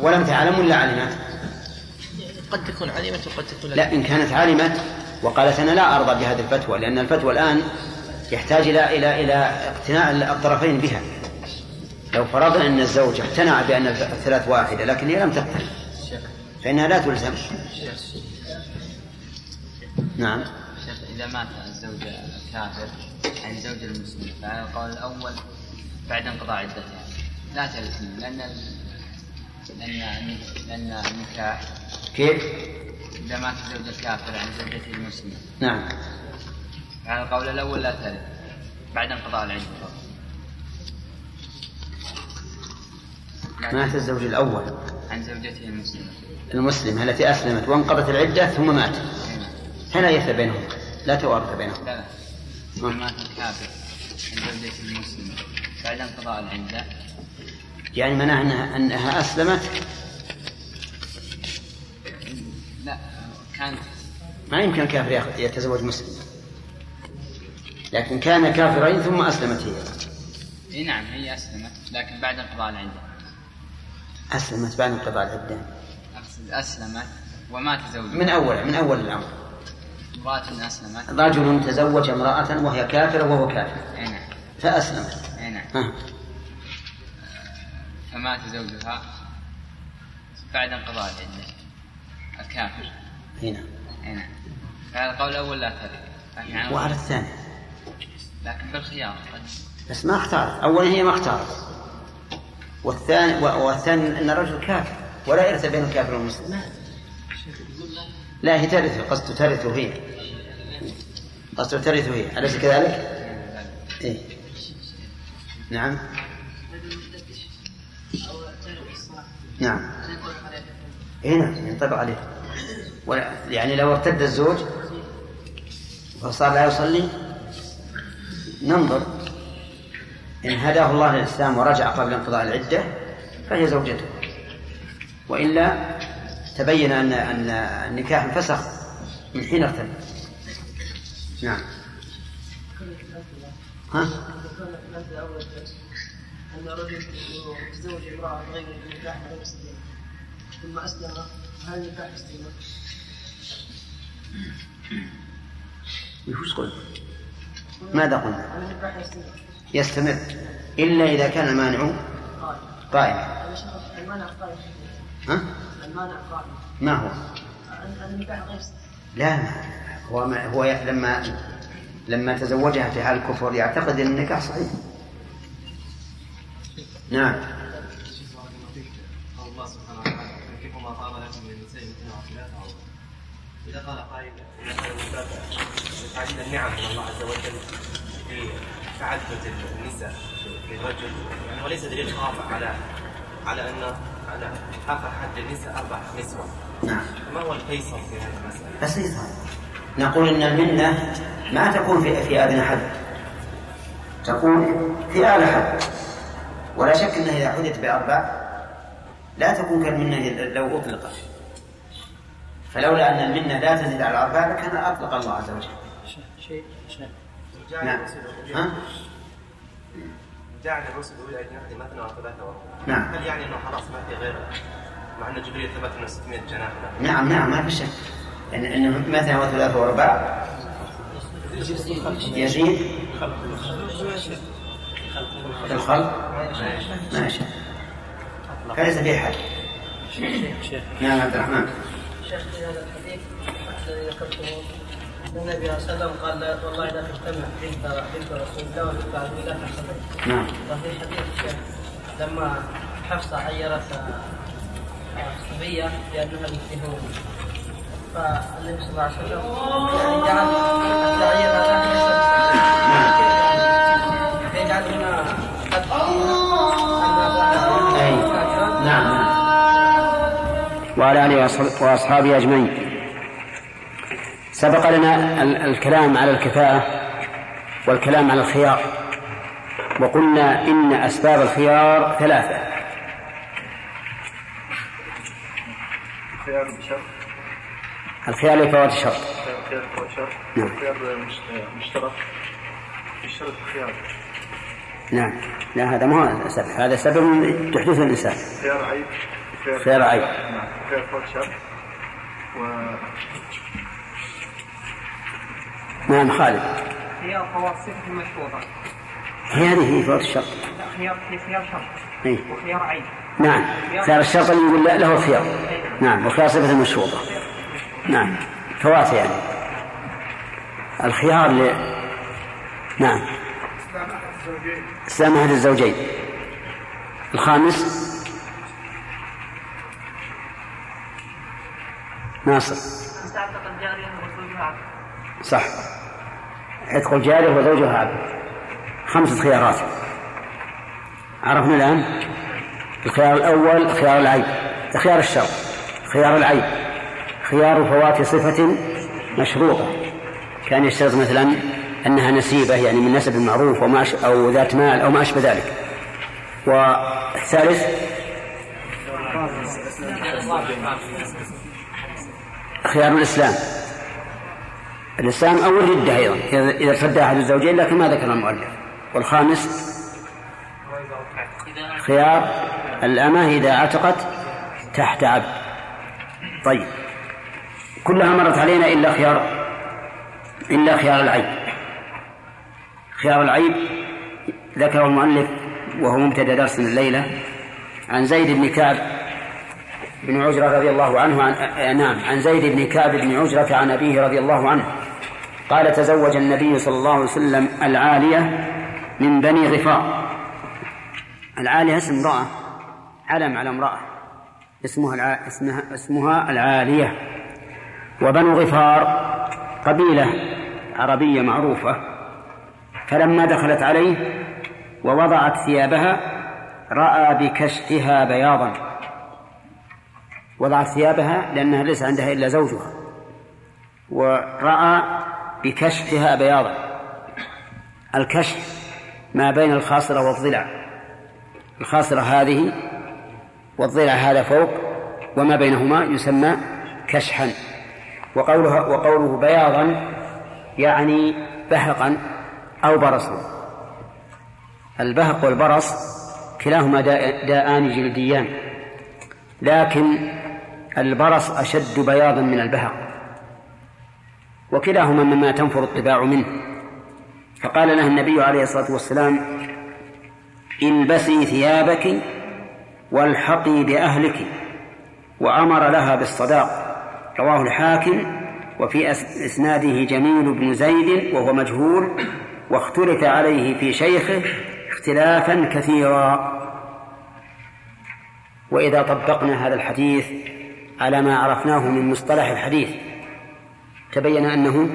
ولم تعلم ولا علمت؟ قد تكون علمت وقد تكون لا إن كانت علمت وقالت أنا لا أرضى بهذه الفتوى لأن الفتوى الآن يحتاج إلى إلى إلى اقتناع الطرفين بها. لو فرضنا أن الزوج اقتنع بأن الثلاث واحدة لكن هي لم تقتنع. فإنها لا تلزم. نعم. شيخ إذا مات الزوج الكافر عن زوج المسلم فعلى القول الأول بعد انقضاء عدتها لا تلزم لأن لأن لأن النكاح. كيف؟ إذا مات زوج الكافر عن زوجته المسلمة نعم. على القول الأول لا تلد بعد انقضاء العدة. مات الزوج الأول. عن زوجته المسلمة. المسلمة التي أسلمت وانقضت العدة ثم مات فلا يث بينهم. لا توارث بينهم. لا. لا مات الكافر عن زوجته المسلمة. بعد انقضاء العدة. يعني معناها أنها, أنها أسلمت؟ لا. كانت ما يمكن الكافر يتزوج مسلم. لكن كان كافرين ثم أسلمت هي. إي نعم هي أسلمت. لكن بعد انقضاء العدة. أسلمت بعد انقضاء العدة. أقصد أسلمت ومات زوجها. من أول من أول الأمر. امراه أسلمت. رجل تزوج امرأة وهي كافرة وهو كافر. أي نعم. فأسلمت. أي نعم. ها. فمات زوجها بعد انقضاء العدة. الكافر. هنا أي نعم. فعلى القول الأول لا على وعلى الثاني. لكن بالخيار. قد بس ما اختارت. أولا هي ما اختارت. والثاني والثاني أن الرجل كافر ولا يرث بين الكافر والمسلم. لا. هي ترث قصد ترث هي. قصد ترث هي. أليس كذلك؟ إيه. نعم. نعم. إيه نعم ينطبق عليه. يعني لو ارتد الزوج وصار لا يصلي ننظر. إن هداه الله للإسلام ورجع قبل انقضاء العدة فهي زوجته وإلا تبين أن أن النكاح انفسخ من حين ارتد نعم ها؟ أن رجل يتزوج امرأة غير النكاح غير مسلمة ثم أسلم هل النكاح يستمر؟ وش قلت؟ ماذا قلنا؟ النكاح يستمر؟ يستمر. إلا إذا كان المانع قائم قائما ها؟ المانع قائم ما هو؟ لا هو ما هو لما لما تزوجها في حال الكفر يعتقد إن النكاح صحيح. نعم. إذا قال قائل تعديد النعم من الله عز وجل تعدد النساء للرجل يعني وليس دليل قاطع على على أن على آخر حد النساء أربع نسوة. نعم. ما هو الفيصل في هذه المسألة؟ بسيطة نقول إن المنة ما تكون في في ادنى حد. تكون في اعلى حد. ولا شك إنها إذا حدث بأربع لا تكون كالمنة لو أطلقت. فلولا أن المنة لا تزيد على أربع لكان أطلق الله عز وجل. نعم. ها؟ جعل الرسل أولى أجنحة مثنى وثلاثة ورباع نعم. هل يعني أنه خلاص ما في غير مع أن جبريل ثبت أنه 600 جناح؟ نعم نعم ما في شك. ان ان مثنى وثلاث ورباع يزيد. في الخلق؟ ما شاء فليس فيه حد. نعم عبد الرحمن. شيخ في هذا الحديث الذي ذكرته النبي صلى الله عليه وسلم قال والله لا تجتمع بنت بنت رسول الله وبنت عبد الله الخبر نعم. وفي حديث الشيخ لما حفصة عيرت صبية بأنها المتهم فالنبي صلى الله عليه وسلم يعني جعل التعيير هذا يجعل هنا قد. نعم نعم. وعلى آله وأصحاب- وأصحابه أجمعين. سبق لنا ال- الكلام على الكفاءة والكلام على الخيار. وقلنا إن أسباب الخيار ثلاثة. خيار بشرط الخيار لفوات الشرط خيار فوق شرط نعم. خيار مش- مشترك الشرط خيار نعم. لا هذا ما هو سبب هذا سبب تحدثه الإنسان. خيار عيب. خيار عيب. نعم. خيار فوق شرط و نعم خالد. خيار فوات صفة مشروطة هي هذه هي فوات الشرط. لا خيار في خيار شرط. إيه. وخيار عين. نعم. خيار الشرط اللي يقول له الخيار نعم وخيار صفة المشروطة نعم. فوات يعني. الخيار ل... نعم. إسلام أحد الزوجين. الخامس. ناصر. مستعتق الجارية صح. عتق الجارية وزوجها عبد خمسة خيارات. عرفنا الآن؟ الخيار الأول خيار العيب. خيار الشر. خيار العيب. خيار فوات صفة مشروطة. كان يشترط مثلا أنها نسيبة يعني من نسب معروف أش... أو ذات مال أو ما أشبه ذلك. والثالث؟ خيار الإسلام. الإسلام أو الردة أيضا إذا- ارتد أحد الزوجين لكن ما ذكر المؤلف. والخامس خيار الأمة إذا عتقت تحت عبد. طيب. كلها مرت علينا إلا خيار إلا خيار العيب. خيار العيب ذكره المؤلف وهو مبتدأ درس الليلة عن زيد بن كعب بن عجرة رضي الله عنه عن نعم عن زيد بن كعب بن عجرة عن أبيه رضي الله عنه. قال تزوج النبي صلى الله عليه وسلم العالية من بني غفار. العالية اسم امرأة علم على امرأة. اسمها الع... اسمها اسمها العالية. وبنو غفار قبيلة عربية معروفة. فلما دخلت عليه ووضعت ثيابها رأى بكشفها بياضا. وضعت ثيابها لأنها ليس عندها إلا زوجها. ورأى بكشفها بياضا الكشف ما بين الخاصرة والضلع. الخاصرة هذه والضلع هذا فوق وما بينهما يسمى كشحا. وقوله وقوله بياضا يعني بهقا أو برصا. البهق والبرص كلاهما داء- داءان جلديان. لكن البرص أشد بياضا من البهق. وكلاهما مما تنفر الطباع منه. فقال لها النبي عليه الصلاة والسلام البسي ثيابك والحقي بأهلك. وأمر لها بالصداق. رواه الحاكم وفي إسناده جميل بن زيد وهو مجهول واختلف عليه في شيخه اختلافا كثيرا. وإذا طبقنا هذا الحديث على ما عرفناه من مصطلح الحديث تبين أنه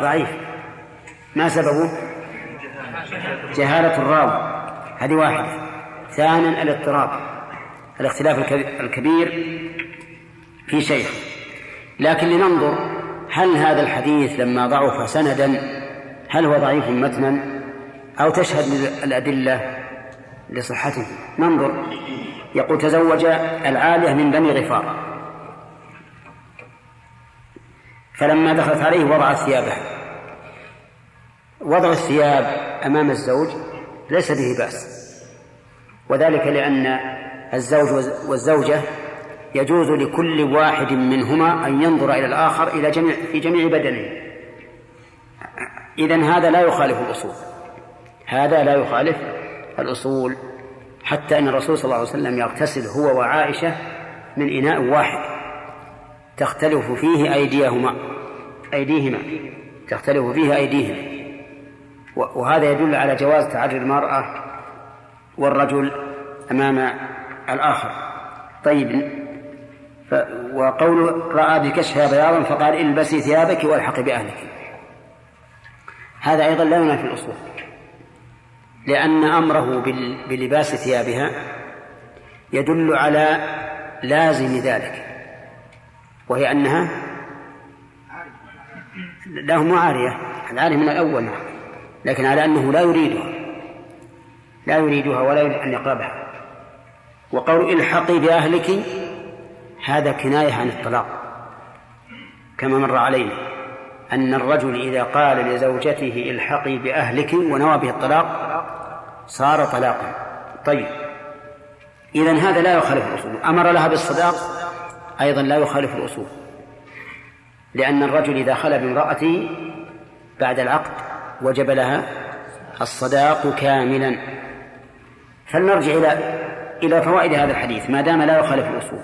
ضعيف. ما سببه؟ جهالة الراوي هذه واحدة ثانيا الاضطراب. الاختلاف الكب- الكبير في شيخ لكن لننظر هل هذا الحديث لما ضعف سندا هل هو ضعيف متنا؟ أو تشهد الأدلة لصحته. ننظر. يقول تزوج العالية من بني غفار. فلما دخلت عليه وضعت ثيابها وضع الثياب أمام الزوج ليس به بأس. وذلك لأن الزوج والزوجة يجوز لكل واحد منهما أن ينظر إلى الآخر إلى جميع في جميع بدنه. إذن هذا لا يخالف الأصول. هذا لا يخالف الأصول. حتى أن الرسول صلى الله عليه وسلم يغتسل هو وعائشة من إناء واحد. تختلف فيه أيديهما. أيديهما. تختلف فيه أيديهما. وهذا يدل على جواز تعري المرأة والرجل أمام الآخر. طيب. وقول رأى بكشفها بياضا فقال البسي ثيابك والحقي بأهلك. هذا أيضا لا ينافي الأصول. لأن أمره. بلباس ثيابها يدل على لازم ذلك. وهي أنها له عارية. العارية من الأول لكن على أنه لا يريدها. لا يريدها ولا يريد أن يقربها وقول الحقي بأهلك هذا كناية عن الطلاق. كما مر علينا أن الرجل إذا قال لزوجته الحقي بأهلك ونوى به الطلاق صار طلاقا. طيب. إذا هذا لا يخالف الأصول. أمر لها بالصداق؟ أيضا لا يخالف الأصول. لأن الرجل إذا خلى بامرأته بعد العقد وجب لها الصداق كاملا. فلنرجع إلى إلى فوائد هذا الحديث ما دام لا يخالف الأصول.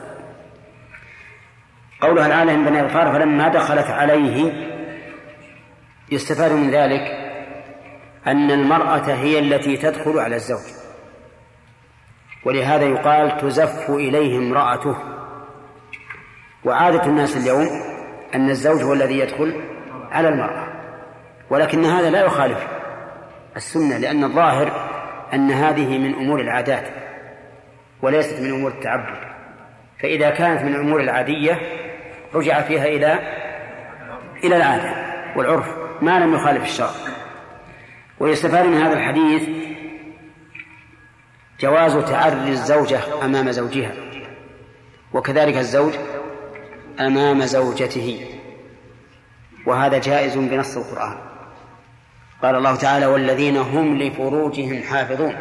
قولها العالة من بني غفار فلما دخلت عليه يستفاد من ذلك أن المرأة هي التي تدخل على الزوج. ولهذا يقال تزف إليه امرأته. وعادة الناس اليوم أن الزوج هو الذي يدخل على المرأة ولكن هذا لا يخالف السنة لأن الظاهر أن هذه من أمور العادات وليست من أمور التعبد. فإذا كانت من الأمور العادية رجع فيها إلى إلى العادة والعرف ما لم يخالف الشرع. ويستفاد من هذا الحديث جواز تعري الزوجة أمام زوجها وكذلك الزوج أمام زوجته. وهذا جائز بنص القرآن. قال الله تعالى والذين هم لفروجهم حافظون.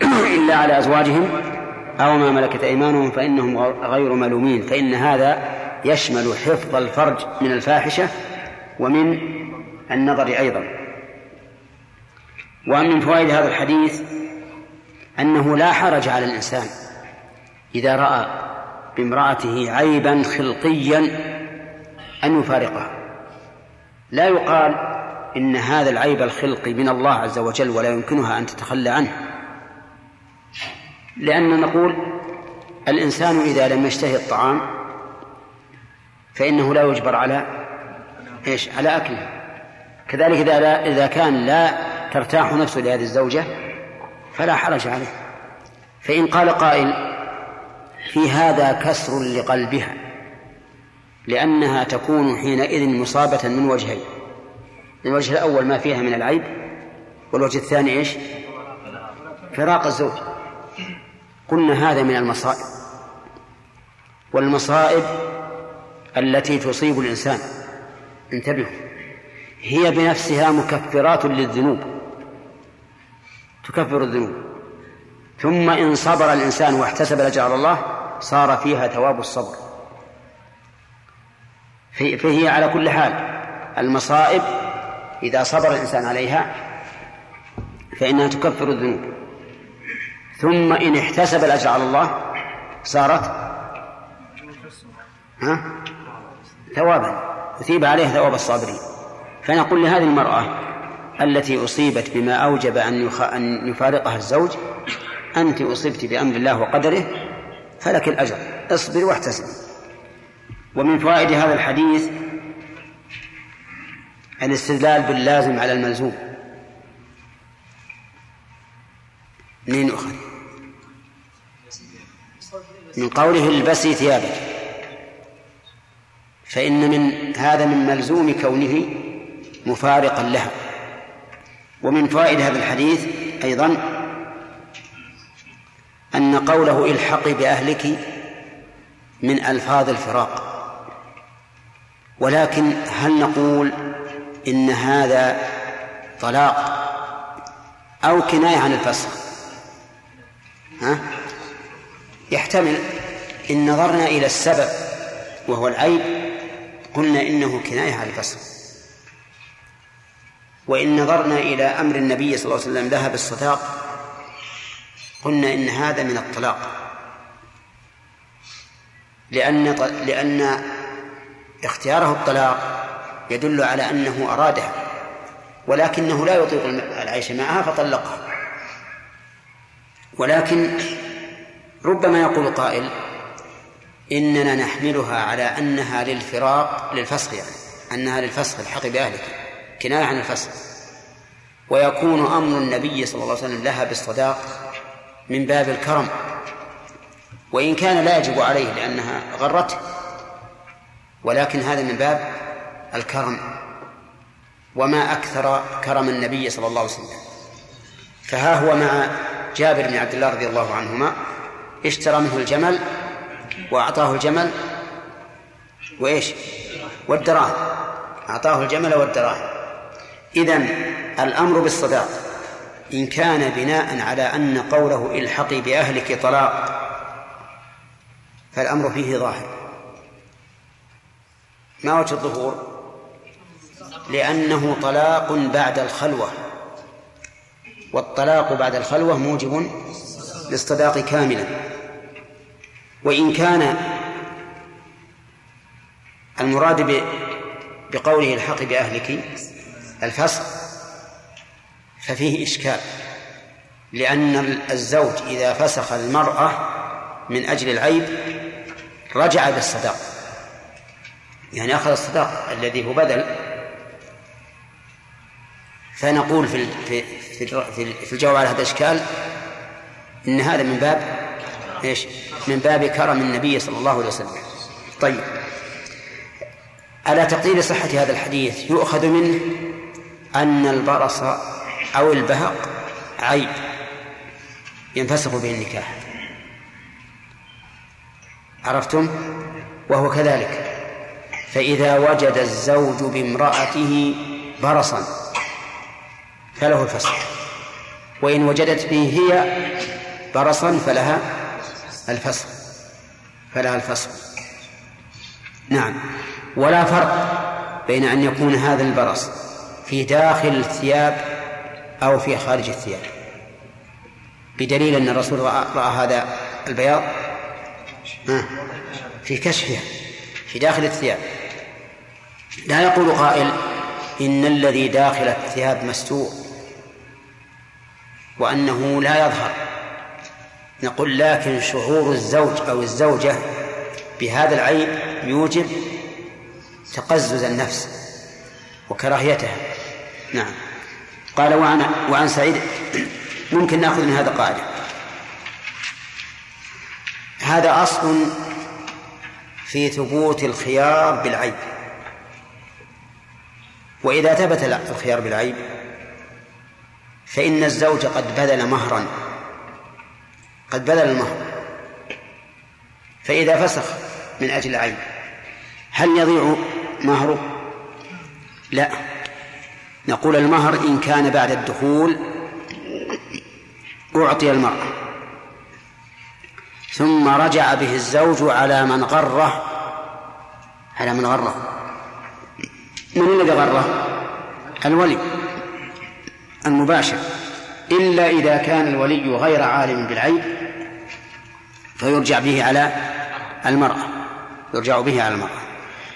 إلا على أزواجهم أو ما ملكت أيمانهم فإنهم غير ملومين. فإن هذا يشمل حفظ الفرج من الفاحشة ومن النظر أيضا. ومن فوائد هذا الحديث أنه لا حرج على الإنسان إذا رأى بامرأته عيبا خلقيا أن يفارقها. لا يقال إن هذا العيب الخلقي من الله عز وجل ولا يمكنها أن تتخلى عنه. لأن نقول الإنسان إذا لم يشتهي الطعام فإنه لا يجبر على إيش؟ على أكله. كذلك إذا لا إذا كان لا ترتاح نفسه لهذه الزوجة فلا حرج عليه. فإن قال قائل في هذا كسر لقلبها لأنها تكون حينئذ مصابة من وجهين الوجه الأول ما فيها من العيب والوجه الثاني إيش؟ فراق الزوج. قلنا هذا من المصائب والمصائب التي تصيب الإنسان. انتبهوا هي بنفسها مكفرات للذنوب تكفر الذنوب. ثم إن صبر الإنسان واحتسب الأجر على الله صار فيها ثواب الصبر فهي على كل حال المصائب إذا صبر الإنسان عليها فإنها تكفر الذنوب ثم إن احتسب الأجر على الله صارت ها؟ ثوابا أثيب عليها ثواب الصابرين فنقول لهذه المرأة التي أصيبت بما أوجب. أن يفارقها الزوج أنت أصبت بأمر الله وقدره فلك الأجر. اصبر واحتسب. ومن فوائد هذا الحديث الاستدلال باللازم على الملزوم. منين أخذ من قوله البسي ثيابك. فإن من هذا من ملزوم كونه مفارقا لها. ومن فوائد هذا الحديث أيضا أن قوله الحقي بأهلك من ألفاظ الفراق. ولكن هل نقول إن هذا طلاق أو كناية عن الفسخ؟ ها؟ يحتمل. إن نظرنا إلى السبب وهو العيب قلنا إنه كناية عن الفسخ. وإن نظرنا إلى أمر النبي صلى الله عليه وسلم لها بالصداق قلنا إن هذا من الطلاق. لأن لأن اختياره الطلاق يدل على أنه أرادها ولكنه لا يطيق العيش معها فطلقها. ولكن ربما يقول قائل إننا نحملها على أنها للفراق للفسخ يعني أنها للفسخ الحق بأهلك كناية عن الفسخ ويكون أمر النبي صلى الله عليه وسلم لها بالصداق من باب الكرم. وإن كان لا يجب عليه لأنها غرته ولكن هذا من باب الكرم. وما أكثر كرم النبي صلى الله عليه وسلم. فها هو مع جابر بن عبد الله رضي الله عنهما اشترى منه الجمل وأعطاه الجمل وإيش؟ والدراهم. أعطاه الجمل والدراهم. إذن الأمر بالصداق. إن كان بناء على أن قوله الحقي بأهلك طلاق فالأمر فيه ظاهر. ما وجه الظهور؟ لأنه طلاق بعد الخلوة. والطلاق بعد الخلوة موجب للصداق كاملا. وإن كان المراد بقوله الحق بأهلك الفسخ ففيه إشكال لأن الزوج إذا فسخ المرأة من أجل العيب رجع بالصداق يعني أخذ الصداق الذي هو بدل فنقول في في في, في الجواب على هذا الإشكال إن هذا من باب إيش؟ من باب كرم النبي صلى الله عليه وسلم. طيب على تقدير صحة هذا الحديث يؤخذ منه أن البرص أو البهق عيب ينفسخ به النكاح عرفتم؟ وهو كذلك. فإذا وجد الزوج بامرأته برصا فله الفسخ. وإن وجدت به هي برصا فلها الفسخ. فلها الفسخ. نعم. ولا فرق بين أن يكون هذا البرص في داخل الثياب أو في خارج الثياب. بدليل أن الرسول رأى, رأى هذا البياض؟ في كشفها في داخل الثياب. لا يقول قائل إن الذي داخل الثياب مستور وأنه لا يظهر. نقول لكن شعور الزوج أو الزوجة بهذا العيب يوجب تقزز النفس وكراهيتها. نعم. قال وعن وعن سعيد ممكن نأخذ من هذا قاعدة. هذا أصل في ثبوت الخيار بالعيب. وإذا ثبت الخيار بالعيب فإن الزوج قد بذل مهرا. قد بذل المهر. فإذا فسخ من أجل العيب هل يضيع مهره؟ لا. نقول المهر إن كان بعد الدخول أعطي المرأة. ثم رجع به الزوج على من غره على من غره. من الذي غره؟ الولي المباشر. إلا إذا كان الولي غير عالم بالعيب فيرجع به على المرأة. يرجع به على المرأة.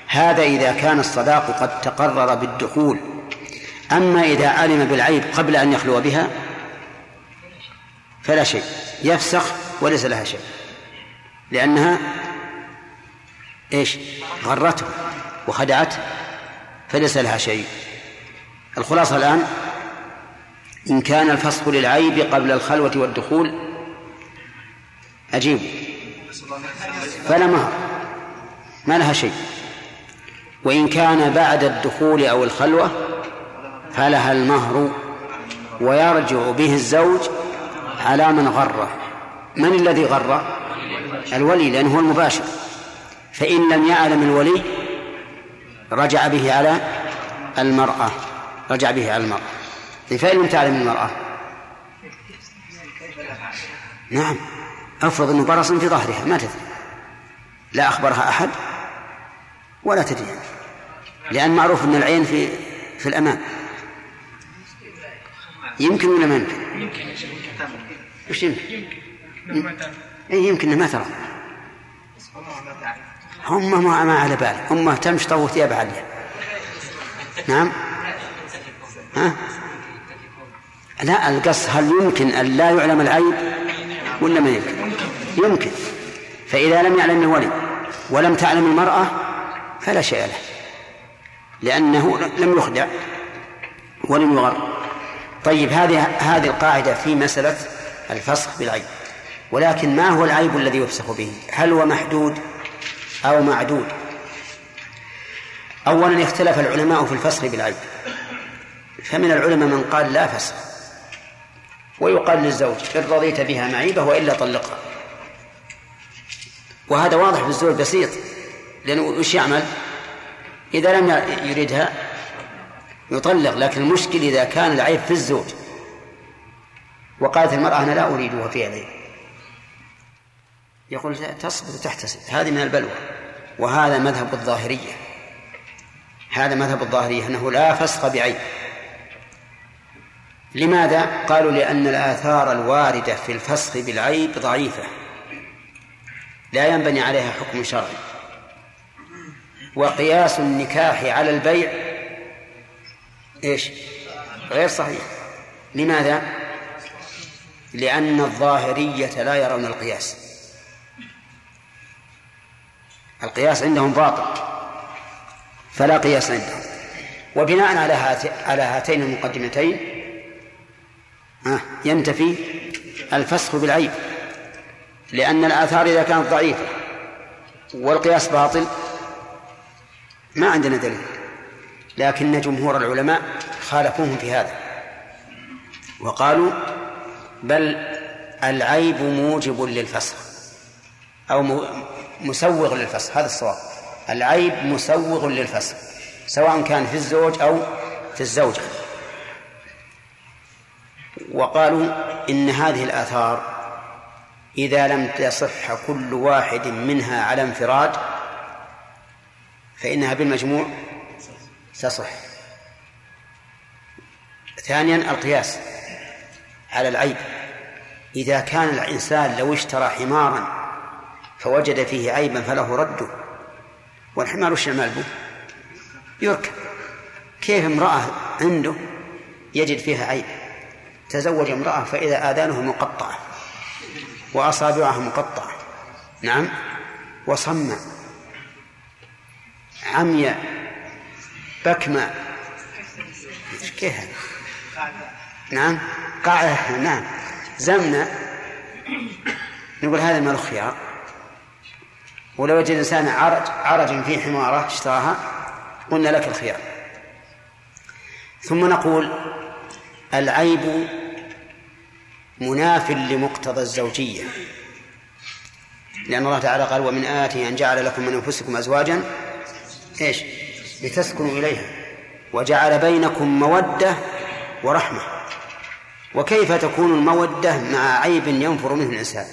هذا إذا كان الصداق قد تقرر بالدخول. أما إذا علم بالعيب قبل أن يخلو بها فلا شيء. يفسخ وليس لها شيء. لأنها إيش؟ غرته وخدعته فليس لها شيء. الخلاصة الآن إن كان الفسخ للعيب قبل الخلوة والدخول أجيب. فلا مهر. ما لها شيء. وإن كان بعد الدخول أو الخلوة فلها المهر ويرجع به الزوج على من غره من الذي غره الولي لأنه هو المباشر. فإن لم يعلم الولي رجع به على المرأة. رجع به على المرأة. فإن لم تعلم المرأة. نعم. أفرض إنه برص في ظهرها ما تدري. لا أخبرها أحد ولا تدري. لأن معروف إن العين في في الأمام. يمكن ولا ما يمكن؟ وش يمكن؟ اي يمكن ما ترى. هم ما, ما على باله هم تمشي طوت ثياب عاليه نعم؟ ها؟ لا القص هل يمكن أن لا يعلم العيب ولا ما يمكن؟ يمكن. فإذا لم يعلم الولي ولم تعلم المرأة فلا شيء له. لأنه لم يخدع ولم يغر. طيب هذه هذه القاعدة في مسألة الفسخ بالعيب. ولكن ما هو العيب الذي يفسخ به؟ هل هو محدود أو معدود؟ أولا اختلف العلماء في الفسخ بالعيب. فمن العلماء من قال لا فسخ ويقال للزوج إن رضيت بها معيبة وإلا طلقها. وهذا واضح في الزوج بسيط لأنه وش يعمل؟ إذا لم يريدها يطلق لكن المشكل إذا كان العيب في الزوج. وقالت المرأة أنا لا أريدها في عليه يقول تصبر وتحتسب. هذه من البلوى. وهذا مذهب الظاهرية. هذا مذهب الظاهرية أنه لا فسخ بعيب. لماذا؟ قالوا لأن الآثار الواردة في الفسخ بالعيب ضعيفة. لا ينبني عليها حكم شرعي. وقياس النكاح على البيع إيش؟ غير صحيح. لماذا؟ لأن الظاهرية لا يرون القياس. القياس عندهم باطل فلا قياس عندهم. وبناء على على هاتين المقدمتين ينتفي الفسخ بالعيب. لأن الآثار إذا كانت ضعيفة والقياس باطل ما عندنا دليل. لكن جمهور العلماء خالفوهم في هذا. وقالوا بل العيب موجب للفسخ أو مسوغ للفسخ هذا الصواب. العيب مسوغ للفسخ سواء كان في الزوج أو في الزوجة. وقالوا إن هذه الآثار إذا لم تصح كل واحد منها على انفراد فإنها بالمجموع تصح ثانيا القياس على العيب. إذا كان الإنسان لو اشترى حمارا فوجد فيه عيبا فله رده والحمار وش يعمل به؟ يركب. كيف امرأة عنده يجد فيها عيب؟ تزوج امرأة فإذا آذانه مقطعة وأصابعها مقطعة. نعم. وصمة عمياء بكمة. كيف نعم. قاعدة نعم. زمنة. نقول هذا مال الخيار. ولو وجد الإنسان عرج عرج في حمارة اشتراها قلنا لك الخيار. ثم نقول العيب مناف لمقتضى الزوجية. لأن الله تعالى قال ومن آياته أن جعل لكم من أنفسكم أزواجا. إيش؟ لتسكنوا إليها وجعل بينكم مودة ورحمة. وكيف تكون المودة مع عيب ينفر منه الإنسان؟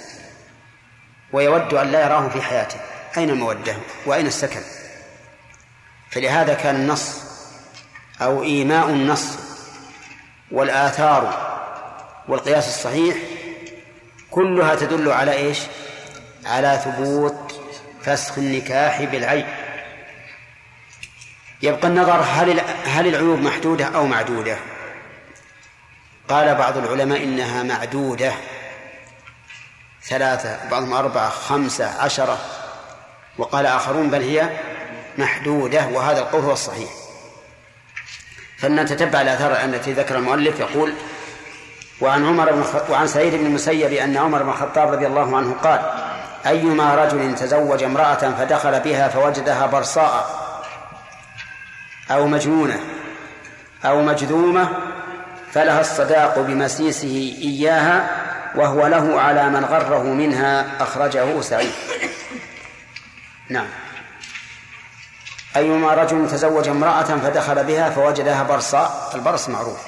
ويود أن لا يراه في حياته. أين المودة؟ وأين السكن؟ فلهذا كان النص أو إيماء النص والآثار والقياس الصحيح كلها تدل على إيش؟ على ثبوت فسخ النكاح بالعيب. يبقى النظر هل هل العيوب محدودة أو معدودة؟ قال بعض العلماء إنها معدودة. ثلاثة بعضهم أربعة خمسة عشرة. وقال آخرون بل هي محدودة وهذا القول هو الصحيح. فلنتتبع الآثار التي ذكر المؤلف يقول وعن عمر بن وعن سعيد بن المسيب أن عمر بن الخطاب رضي الله عنه قال أيما رجل تزوج امرأة فدخل بها فوجدها برصاء أو مجنونة أو مجذومة فلها الصداق بمسيسه إياها وهو له على من غره منها أخرجه سعيد. نعم. أيما رجل تزوج امرأة فدخل بها فوجدها برصاء البرص معروف.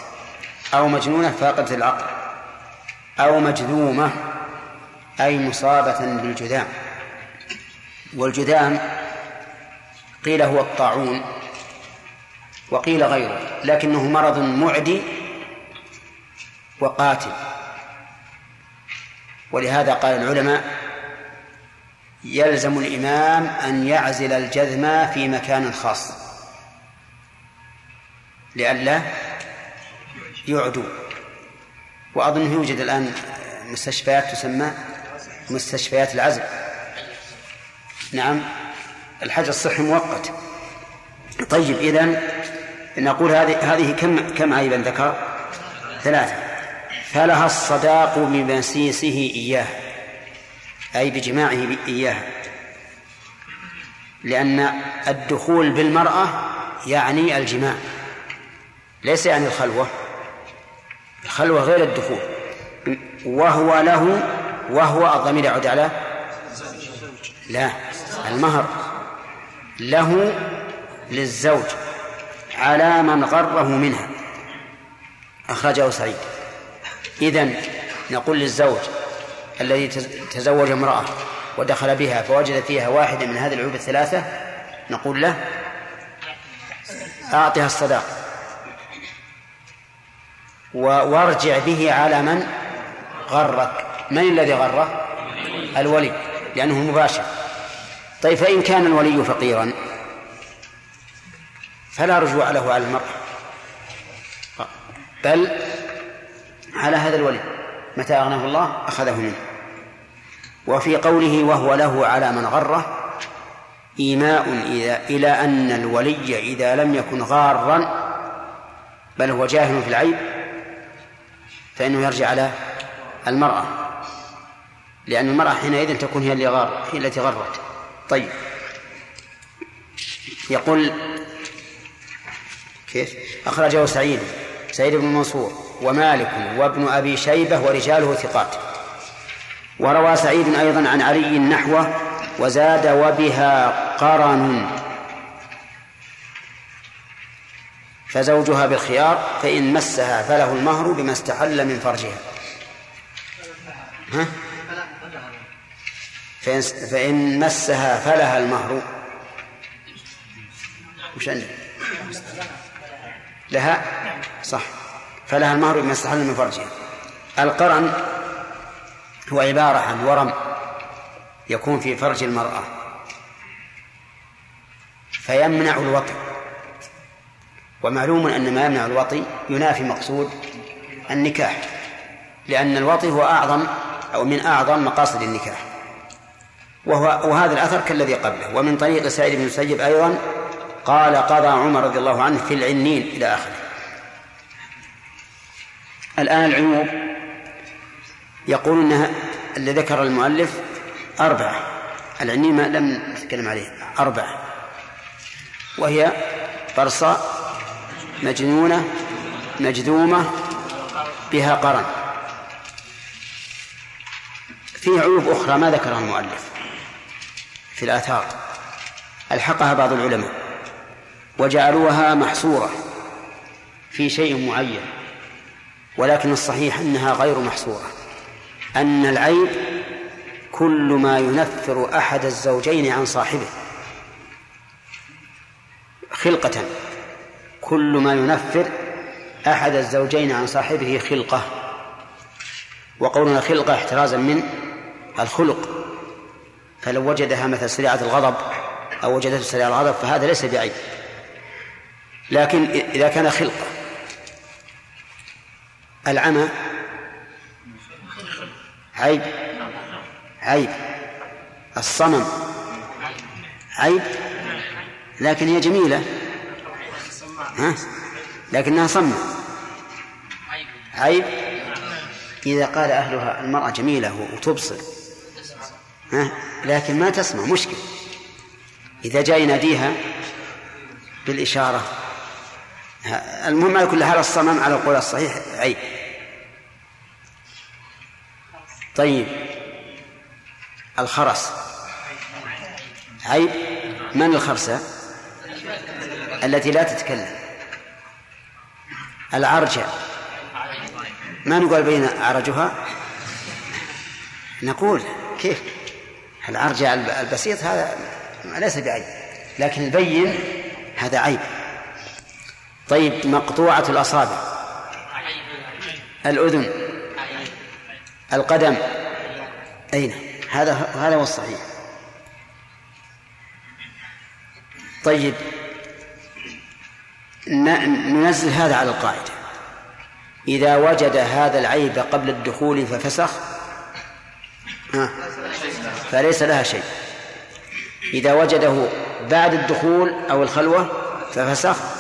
أو مجنونة فاقدة العقل. أو مجذومة أي مصابة بالجذام. والجذام قيل هو الطاعون. وقيل غيره لكنه مرض معدي وقاتل. ولهذا قال العلماء يلزم الإمام أن يعزل الجذم في مكان خاص. لئلا يعدو. وأظن يوجد الآن مستشفيات تسمى مستشفيات العزل. نعم الحجر الصحي مؤقت. طيب إذن نقول هذه هذه كم كم عيبا ذكر؟ ثلاثة. فلها الصداق بمسيسه إياه أي بجماعه إياها لأن الدخول بالمرأة يعني الجماع ليس يعني الخلوة. الخلوة غير الدخول. وهو له وهو الضمير يعود على؟ لا المهر. له للزوج. على من غره منها. أخرجه سعيد. إذن نقول للزوج الذي تزوج امرأة ودخل بها فوجد فيها واحدة من هذه العيوب الثلاثة نقول له أعطها الصداق. وارجع به على من غرك. من الذي غره؟ الولي لأنه مباشر. طيب فإن كان الولي فقيرا فلا رجوع له على المرأة. بل على هذا الولي متى أغناه الله؟ أخذه منه. وفي قوله وهو له على من غره إيماء إلى أن الولي إذا لم يكن غارا بل هو جاهل في العيب فإنه يرجع على المرأة. لأن المرأة حينئذ تكون هي اللي غار هي التي غرت. طيب. يقول كيف؟ أخرجه سعيد سعيد بن منصور ومالك وابن أبي شيبة ورجاله ثقات. وروى سعيد أيضا عن علي نحوه وزاد وبها قرن. فزوجها بالخيار فإن مسها فله المهر بما استحل من فرجها. ها؟ فإن, فإن مسها فلها المهر. وش عندك؟ لها؟ صح. فلها المهر بما استحل من فرجها. القرن هو عبارة عن ورم يكون في فرج المرأة. فيمنع الوطي. ومعلوم أن ما يمنع الوطي ينافي مقصود النكاح. لأن الوطي هو أعظم أو من أعظم مقاصد النكاح. وهو وهذا الأثر كالذي قبله. ومن طريق سعيد بن المسيب أيضا قال قضى عمر رضي الله عنه في العنين إلى آخره. الآن العيوب يقول إنها اللي ذكر المؤلف أربعة. العنين ما لم نتكلم عليه أربعة. وهي برصاء مجنونة مجذومة بها قرن. فيه عيوب أخرى ما ذكرها المؤلف في الآثار. ألحقها بعض العلماء. وجعلوها محصورة في شيء معين ولكن الصحيح أنها غير محصورة أن العيب كل ما ينفر أحد الزوجين عن صاحبه. خلقة كل ما ينفر أحد الزوجين عن صاحبه خلقة. وقولنا خلقة احترازا من الخلق فلو وجدها مثل سريعة الغضب أو وجدته سريعة الغضب فهذا ليس بعيب. لكن إذا كان خلقة العمى. عيب. عيب. الصنم عيب. لكن هي جميلة. ها؟ لكنها صمة عيب. إذا قال أهلها المرأة جميلة وتبصر. ها؟ لكن ما تسمع. مشكل إذا جاء يناديها بالإشارة. المهم على كل حال الصمم على القول الصحيح. عيب طيب. الخرس. عيب من الخرسة التي لا تتكلم. العرجة ما نقول بين عرجها؟ نقول. كيف؟ العرجة البسيط هذا ليس بعيب لكن البين هذا عيب. طيب مقطوعة الأصابع. الأذن. القدم. أين هذا هذا هو الصحيح. طيب. ننزل هذا على القاعدة. إذا وجد هذا العيب قبل الدخول ففسخ. فليس لها شيء. إذا وجده بعد الدخول أو الخلوة ففسخ.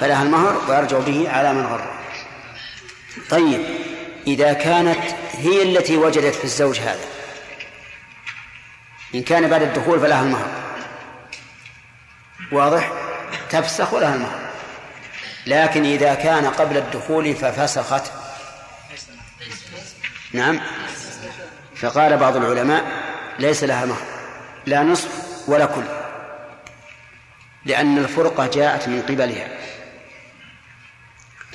فلها المهر ويرجع به على من غره. طيب إذا كانت هي التي وجدت في الزوج هذا إن كان بعد الدخول فلها المهر. واضح؟ تفسخ ولها المهر. لكن إذا كان قبل الدخول ففسخت. نعم. فقال بعض العلماء ليس لها مهر لا نصف ولا كل لأن الفرقة جاءت من قبلها.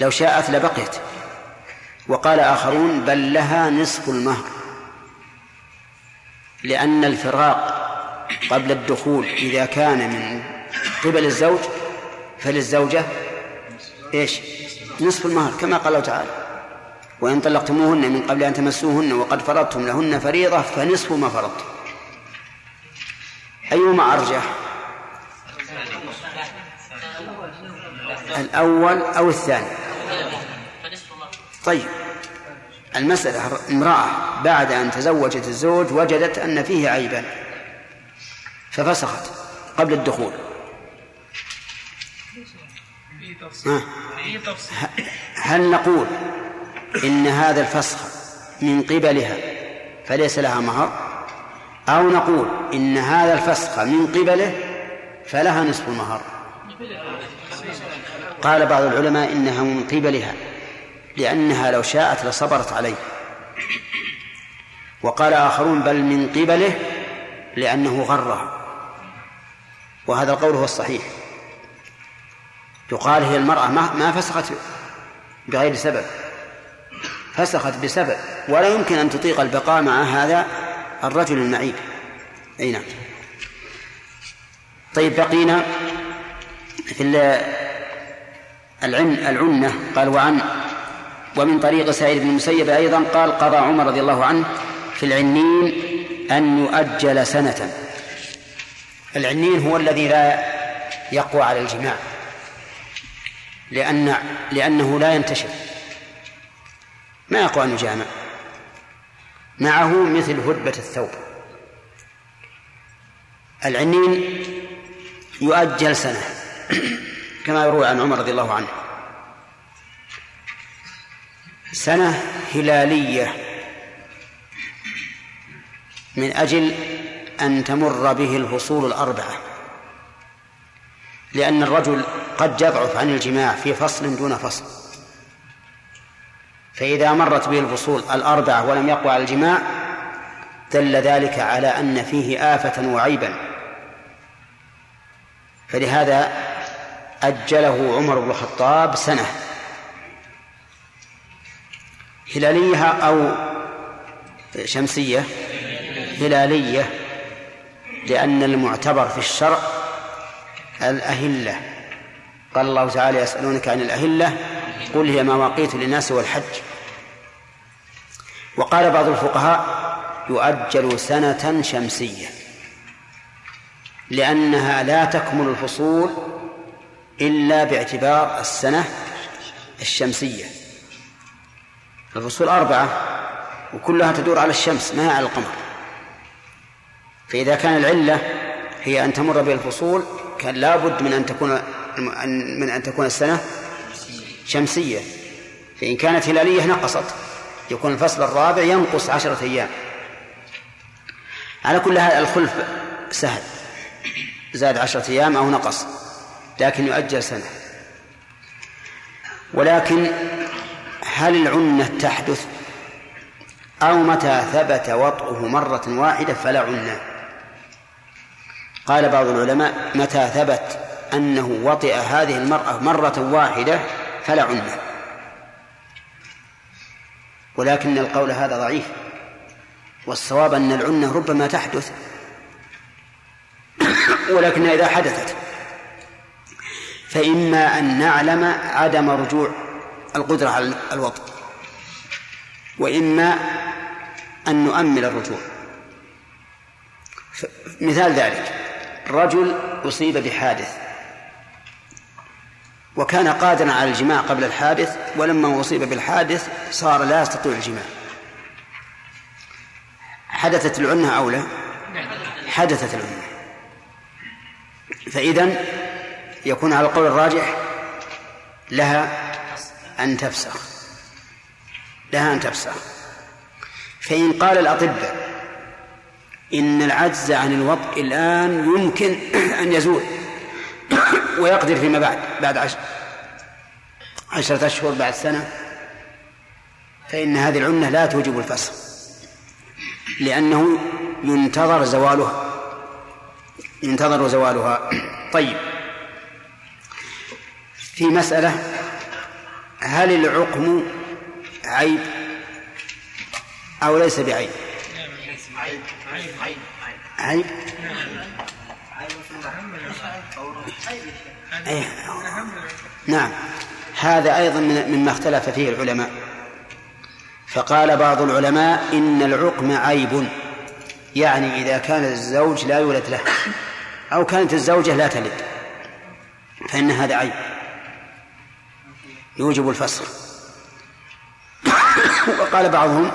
لو شاءت لبقيت. وقال آخرون بل لها نصف المهر. لأن الفراق قبل الدخول إذا كان من قبل الزوج فللزوجة إيش؟ نصف المهر كما قال الله تعالى. وإن طلقتموهن من قبل أن تمسوهن وقد فرضتم لهن فريضة فنصف ما فرضتم. أيهما أرجح؟ الأول أو الثاني؟ طيب المسألة امرأة بعد أن تزوجت الزوج وجدت أن فيه عيبا ففسخت قبل الدخول. هل نقول إن هذا الفسخ من قبلها فليس لها مهر؟ أو نقول إن هذا الفسخ من قبله فلها نصف المهر؟ قال بعض العلماء إنها من قبلها. لأنها لو شاءت لصبرت عليه. وقال آخرون بل من قبله لأنه غرها وهذا القول هو الصحيح. يقال هي المرأة ما, فسخت بغير سبب. فسخت بسبب. ولا يمكن أن تطيق البقاء مع هذا الرجل المعيب أي نعم. طيب بقينا في العن العنة. قال وعن ومن طريق سعيد بن المسيب أيضا قال قضى عمر رضي الله عنه في العنين أن يؤجل سنة. العنين هو الذي لا يقوى على الجماع لأن لأنه لا ينتشر. ما يقوى أن يجامع. معه مثل هدبة الثوب. العنين يؤجل سنة كما يروى عن عمر رضي الله عنه. سنة هلالية من أجل أن تمر به الفصول الأربعة لأن الرجل قد يضعف عن الجماع في فصل دون فصل. فإذا مرت به الفصول الأربعة ولم يقوى على الجماع دل ذلك على أن فيه آفة وعيبا. فلهذا أجله عمر بن الخطاب سنة. هلالية أو شمسية هلالية لأن المعتبر في الشرع الأهلة. قال الله تعالى يسألونك عن الأهلة قل هي مواقيت للناس والحج. وقال بعض الفقهاء يؤجل سنة شمسية لأنها لا تكمل الفصول إلا باعتبار السنة الشمسية. الفصول أربعة وكلها تدور على الشمس ما هي على القمر. فإذا كان العلة هي أن تمر بها الفصول كان لابد من أن تكون من أن تكون السنة شمسية. فإن كانت هلالية نقصت يكون الفصل الرابع ينقص عشرة أيام. على كل هذا الخلف سهل. زاد عشرة أيام أو نقص لكن يؤجل سنة. ولكن هل العنة تحدث؟ أو متى ثبت وطئه مرة واحدة فلا عنة. قال بعض العلماء متى ثبت أنه وطئ هذه المرأة مرة واحدة فلا عنة. ولكن القول هذا ضعيف. والصواب أن العنة ربما تحدث. ولكن إذا حدثت فإما أن نعلم عدم رجوع القدرة على الوطء وإما أن نؤمل الرجوع. مثال ذلك رجل أصيب بحادث وكان قادرا على الجماع قبل الحادث ولما أصيب بالحادث صار لا يستطيع الجماع. حدثت العنة أو لا؟ حدثت العنة. فإذا يكون على القول الراجح لها أن تفسخ. لها أن تفسخ. فإن قال الأطباء إن العجز عن الوطء الآن يمكن أن يزول ويقدر فيما بعد بعد عشر عشرة أشهر بعد سنة. فإن هذه العنة لا توجب الفسخ لأنه ينتظر زوالها. ينتظر زوالها. طيب. في مسألة هل العقم عيب أو ليس بعيب؟ عيب. أيه. نعم. هذا أيضا مما اختلف فيه العلماء. فقال بعض العلماء إن العقم عيب. يعني إذا كان الزوج لا يولد له. أو كانت الزوجة لا تلد. فإن هذا عيب. يوجب الفصل. وقال بعضهم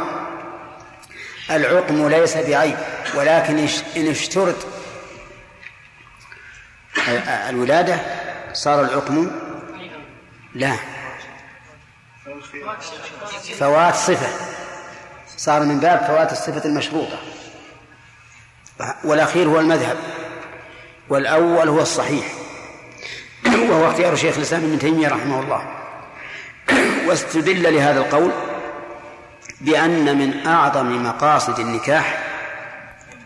العقم ليس بعيب ولكن إن اشترط الولادة صار العقم لا. فوات صفة. صار من باب فوات الصفة المشروطة. والأخير هو المذهب. والأول هو الصحيح. وهو اختيار شيخ الإسلام ابن تيمية رحمه الله. واستدل لهذا القول بأن من أعظم مقاصد النكاح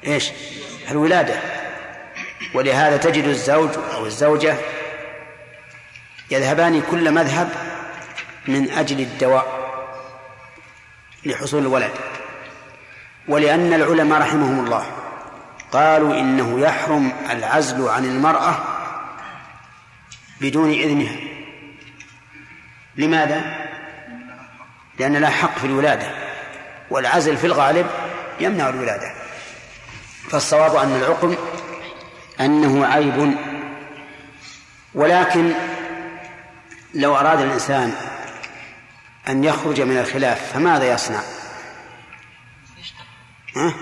إيش؟ الولادة. ولهذا تجد الزوج أو الزوجة يذهبان كل مذهب من أجل الدواء لحصول الولد. ولأن العلماء رحمهم الله قالوا إنه يحرم العزل عن المرأة بدون إذنها. لماذا؟ لأن لا حق في الولادة والعزل في الغالب يمنع الولادة فالصواب أن العقم أنه عيب ولكن لو أراد الإنسان أن يخرج من الخلاف فماذا يصنع؟ ها؟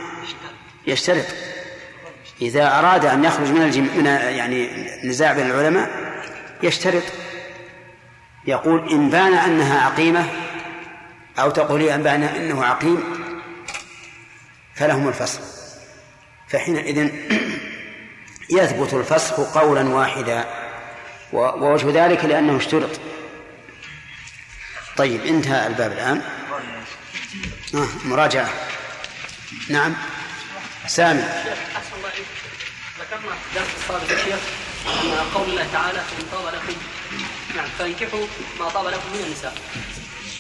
يشترط إذا أراد أن يخرج من الجم... من يعني النزاع بين العلماء يشترط يقول إن بان أنها عقيمة أو تقول أن بان أنه عقيم فلهم الفصل. فحينئذ يثبت الفسخ قولا واحدا ووجه ذلك لأنه اشترط. طيب انتهى الباب الآن. آه مراجعة. نعم. سامي. ذكرنا في الدرس السابق الشيخ ان قول الله تعالى ان طاب لكم نعم فانكحوا ما طاب لكم من النساء.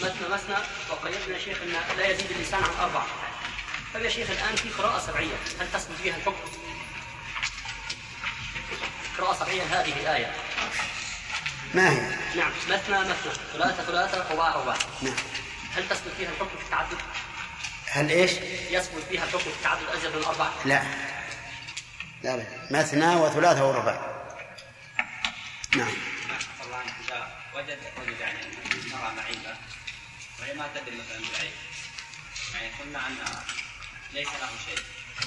مثنى مثنى وقيدنا شيخ إن لا يزيد الإنسان عن أربع طيب يا شيخ الآن في قراءة سبعية. هل تثبت فيها الحكم؟ قراءة سبعية هذه الآية. ما هي؟ نعم مثنى مثنى. ثلاثة ثلاثة رباع رباع. نعم. هل تثبت فيها الحكم في التعدد؟ هل إيش؟ يثبت فيها الحكم في التعدد أزيد من أربعة؟ لا. لا لا. مثنى وثلاثة ورباع. نعم. الله عنك اذا وجد وجد يعني نرى معيبه وهي ما تدري مثلا بالعيب يعني قلنا أن ليس له شيء.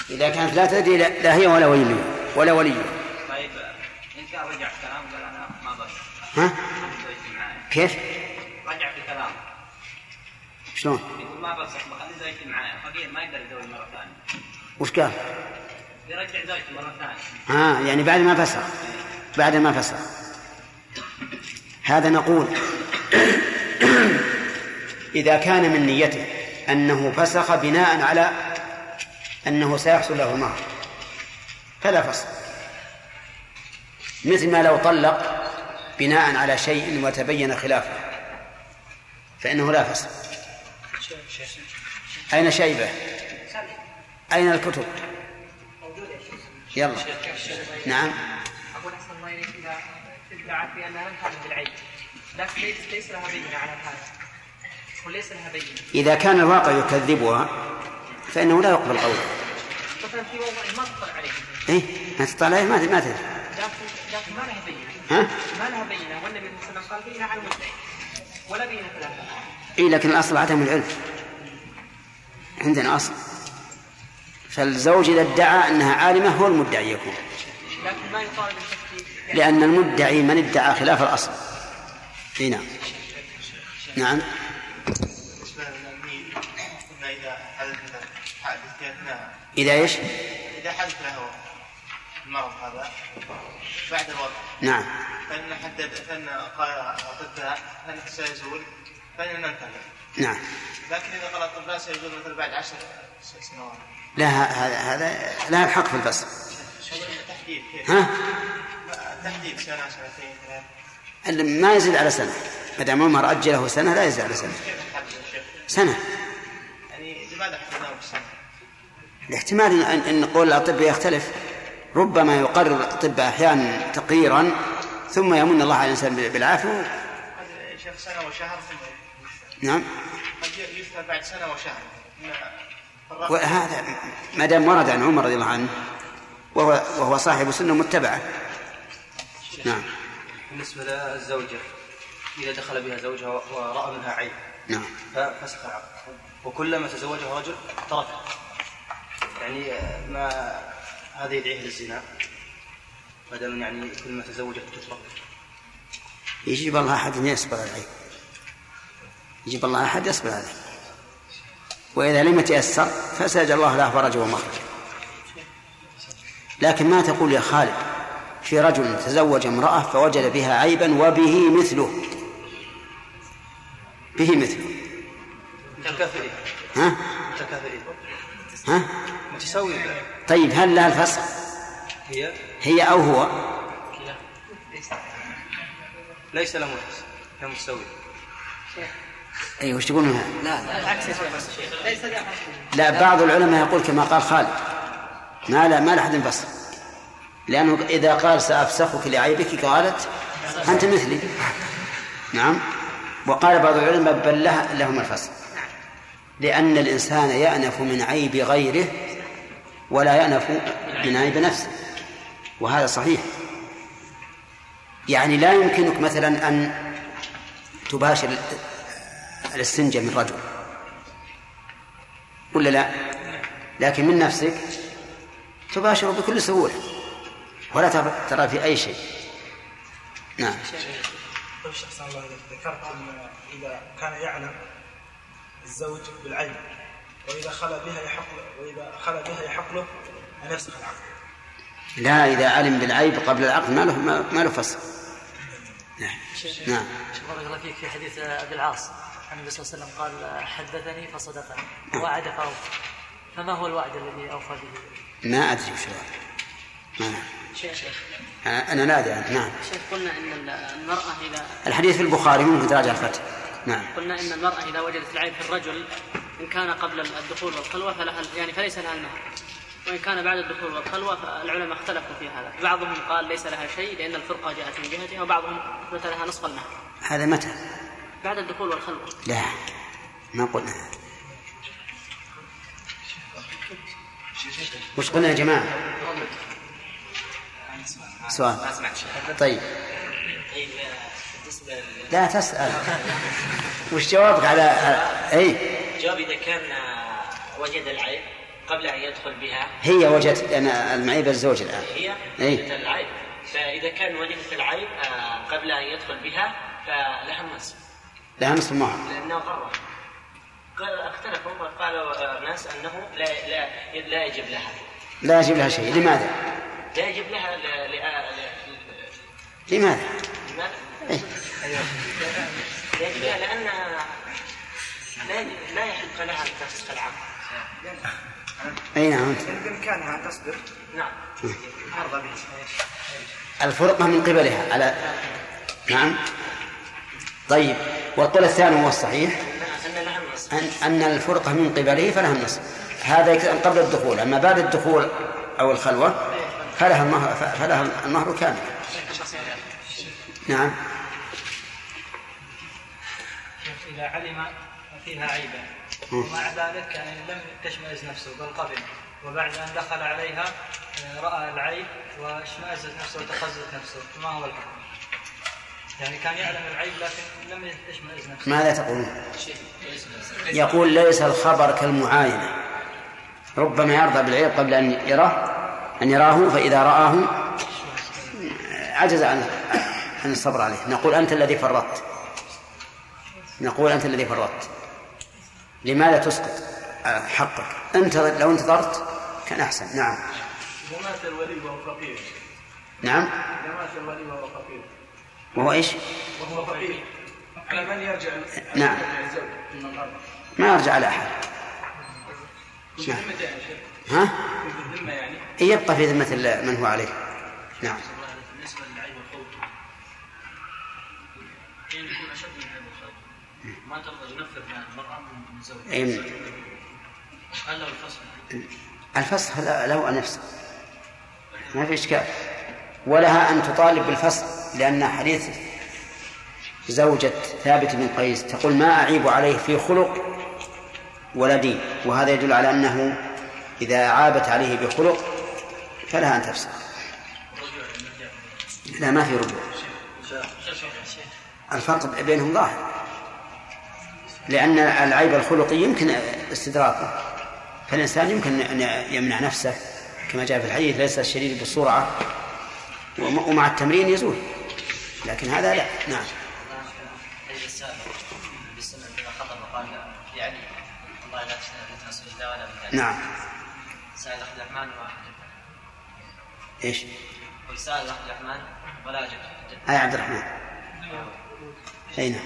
إذا كانت لا تدري لا هي ولا ولي ولا ولي. طيب إن كان رجع في قال أنا ما بس ها؟ كيف؟ رجع في كلام شلون؟ يقول ما بس بخلي زوجتي معي. فقير ما يقدر يتزوج مرة ثانية. وش قال؟ يرجع زوجته مرة ثانية. آه يعني بعد ما فسخ. بعد ما فسخ. هذا نقول. إذا كان من نيته أنه فسخ بناء على أنه سيحصل له المهر. فلا فسخ مثل ما لو طلق بناء على شيء وتبين خلافه. فإنه لا فسخ أين شيبة؟ أين الكتب؟ يلا. نعم. أقول أحسن الله إليك إذا ادعت بأنها لم تعلم بالعيب لكن ليس لها بينة على هذا وليس لها بينة. إذا كان الواقع يكذبها فإنه لا يقبل قوله. مثلا في موضوع ما تطلع عليه. إيه؟ ما تطلع عليه ما ما تدري لكن ما لها بينة. ها؟ ما لها بينة. والنبي صلى الله عليه وسلم قال بينة على المدعي ولا بينة لها إيه لكن الأصل عدم العلم. عندنا أصل. فالزوج إذا ادعى أنها عالمة هو المدعي يكون. لكن ما يطالب لأن المدعي من ادعى خلاف الأصل. اي نعم. نعم بالنسبة للميل قلنا إذا حدث إذا إيش؟ إذا حدث له المرض هذا بعد الوضع نعم. فإن حدد فإن قال الأطباء أنه سيزول؟ فإن ننتهي نعم. لكن إذا قال الأطباء سيزول مثلا بعد عشر سنوات. لا هذا هذا لا الحق في البصر. تحديد؟ ها؟ تحديد سنة سنتين ثلاث اللي ما يزيد على سنة. ما دام عمر أجله سنة لا يزيد على سنة؟ سنة. يعني لماذا حددناه بالسنة؟ الاحتمال أن أن قول الأطباء يختلف. ربما يقرر الأطباء أحيانا تقريرا ثم يمن الله على الإنسان بالعافية. قد يا شيخ سنة وشهر ثم نعم. قد يفتى بعد سنة وشهر. وهذا ما دام ورد عن عمر رضي الله عنه وهو وهو صاحب سنة متبعة. نعم. بالنسبة للزوجة إذا دخل بها زوجها ورأى منها عيب نعم. ففسخ العقد وكلما تزوجها رجل تركها يعني آه، ما هذا يدعيه للزنا. ما دام يعني كلما تزوجت تترك. يجيب الله أحد يصبر عليه. يجيب الله أحد يصبر عليه. وإذا لم يتيسر فسيجعل الله له فرجا ومخرجا. لكن ما تقول يا خالد في رجل تزوج امرأة فوجد بها عيبا وبه مثله. به مثله. ها؟ ها؟ متساويين طيب هل لها الفسخ هي؟ هي أو هو؟ ليس له منافس هي متساوية. أي وش تقول منها لا. لها لا بعض العلماء يقول كما قال خالد. ما لا ما لحد فسخ لأنه إذا قال سأفسخك لعيبك قالت أنت مثلي. نعم. وقال بعض العلماء بل له لهم الفسخ لأن الإنسان يأنف من عيب غيره ولا يأنف من عيب نفسه وهذا صحيح. يعني لا يمكنك مثلا أن تباشر الاستنجاء من رجل. ولا لا؟ لكن من نفسك تباشر بكل سهولة. ولا ترى في أي شيء. نعم. شيخ صلى الله ذكرت إذا كان يعلم الزوج بالعيب وإذا خلا بها يحق له وإذا خلا بها يحق له أن يفسخ العقد لا إذا علم بالعيب قبل العقد ما له ما ما له فسخ نعم. نعم. شيخ بارك الله فيك في حديث ابي العاص عن النبي صلى الله عليه وسلم قال حدثني فصدقني. وعد فاوفى فما هو الوعد الذي أوفى به؟ ما أدري وش الوعد. ما نعم. شيخ أنا لا أدري عنه. نعم. شيخ قلنا إن المرأة اذا الحديث في البخاري ممكن تراجع الفتح. نعم. قلنا إن المرأة إذا وجدت العيب في الرجل إن كان قبل الدخول والخلوة فلها يعني فليس لها المهر. وإن كان بعد الدخول والخلوة فالعلماء اختلفوا في هذا. بعضهم قال ليس لها شيء لأن الفرقة جاءت من جهتها وبعضهم اثبت لها نصف المهر. هذا متى؟ بعد الدخول والخلوة. لا ما قلنا. وش قلنا يا جماعة؟ سؤال. ما سمعت شيء طيب. طيب لا تسأل. وش جوابك على أي. جواب إذا كان آه، وجد العيب قبل أن يدخل بها. هي وجدت أنا المعيب الزوج الآن. هي إيه. وجدت العيب. فإذا كان وجدت العيب آه، قبل أن يدخل بها فلها النصف لها نصف المهر لأنه غره قال اختلفوا قالوا آه، ناس أنه لا لا لا يجب لها. لا يجب لها شيء. لماذا؟ لا يجب لها ل- ل- ل- لماذا؟ لماذا؟ إيه. لا يحق لها ان تفسخ العقد أي نعم. أنت. بإمكانها أن تصبر نعم. أرضى به الفرقة من قبلها. على نعم. طيب. والقول الثاني وهو الصحيح. أن أن الفرقة من قبله فلها النصف هذا قبل الدخول. أما بعد الدخول أو الخلوة فلها المهر فلها المهر كامل. نعم. إذا علم فيها عيبا. ومع ذلك يعني لم تشمئز نفسه بل قبل. وبعد أن دخل عليها آه، رأى العيب واشمأزت نفسه وتقززت نفسه. ما هو الحكم؟ يعني كان يعلم العيب لكن لم يشمئز نفسه. ماذا تقولون؟ يقول ليس الخبر كالمعاينة. ربما يرضى بالعيب قبل أن يراه أن يراه فإذا رآه عجز عن عن الصبر عليه. نقول أنت الذي فرطت. نقول أنت الذي فرطت. لماذا تسقط؟ حقك. أنت لو انتظرت كان أحسن. نعم. اذا مات الولي وهو فقير. نعم. اذا مات الولي وهو فقير. وهو إيش؟ وهو فقير. على من يرجع نعم. ما يرجع على أحد. شيخ. ها؟ يعني. يبقى في ذمة من هو عليه. نعم. ما ترضى ينفر المرأة من زوجها هل له الفصل؟ الفسخ لا- له أن يفسخ ما في إشكال. ولها أن تطالب بالفسخ لأن حديث زوجة ثابت بن قيس تقول ما أعيب عليه في خلق ولا دين. وهذا يدل على أنه إذا عابت عليه بخلق فلها أن تفسخ لا ما في رجوع الفرق بينهم ظاهر. لأن العيب الخلقي يمكن استدراكه فالإنسان يمكن أن يمنع نفسه كما جاء في الحديث ليس الشديد بالسرعة وم- ومع التمرين يزول لكن هذا لا نعم. نعم. سأل أخ الرحمن إيش؟ قل سأل أخ الرحمن ولا أجب أي عبد الرحمن. أي نعم.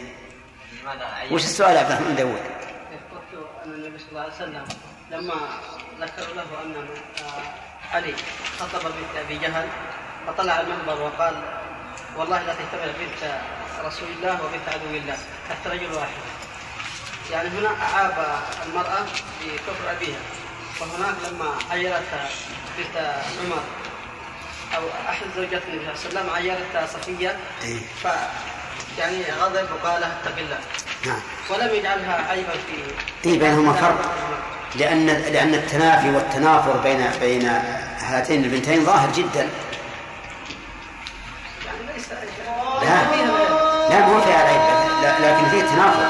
وش السؤال يا عبد الرحمن داود؟ قلت أن النبي صلى الله عليه وسلم لما ذكروا له أن آه، علي خطب بنت أبي جهل فطلع المنبر وقال والله لا تجتمع بنت رسول الله وبنت عدو الله تحت رجل واحد يعني هنا أعاب المرأة بكفر أبيها وهناك لما عيرتها بنت عمر أو أحد زوجات النبي صلى الله عليه وسلم عيرتها صفية إيه. ف يعني غضب وقال اتق الله. نعم. ولم يجعلها عيبا في إيه بينهما فرق. لأن لأن التنافي والتنافر بين بين هاتين البنتين ظاهر جدا. لا. لا مو فيها العيب لكن فيه تنافر.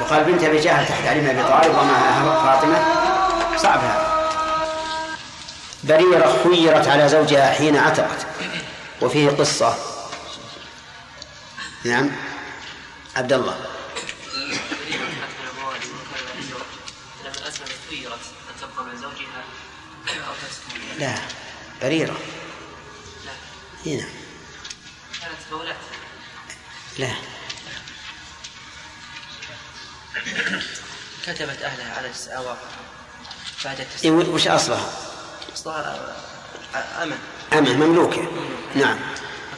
يقال بنت أبي جهل تحت علي بن أبي طالب ومعها فاطمة. صعب هذا. بريرة خيرت على زوجها حين عتقت. وفيه قصة نعم. عبد الله. لا بريرة. لا هنا كانت مولاة لا. كتبت أهلها على الأواق بعد التسليم وش أصلها؟ أصلها أمن. أمه مملوكة. نعم.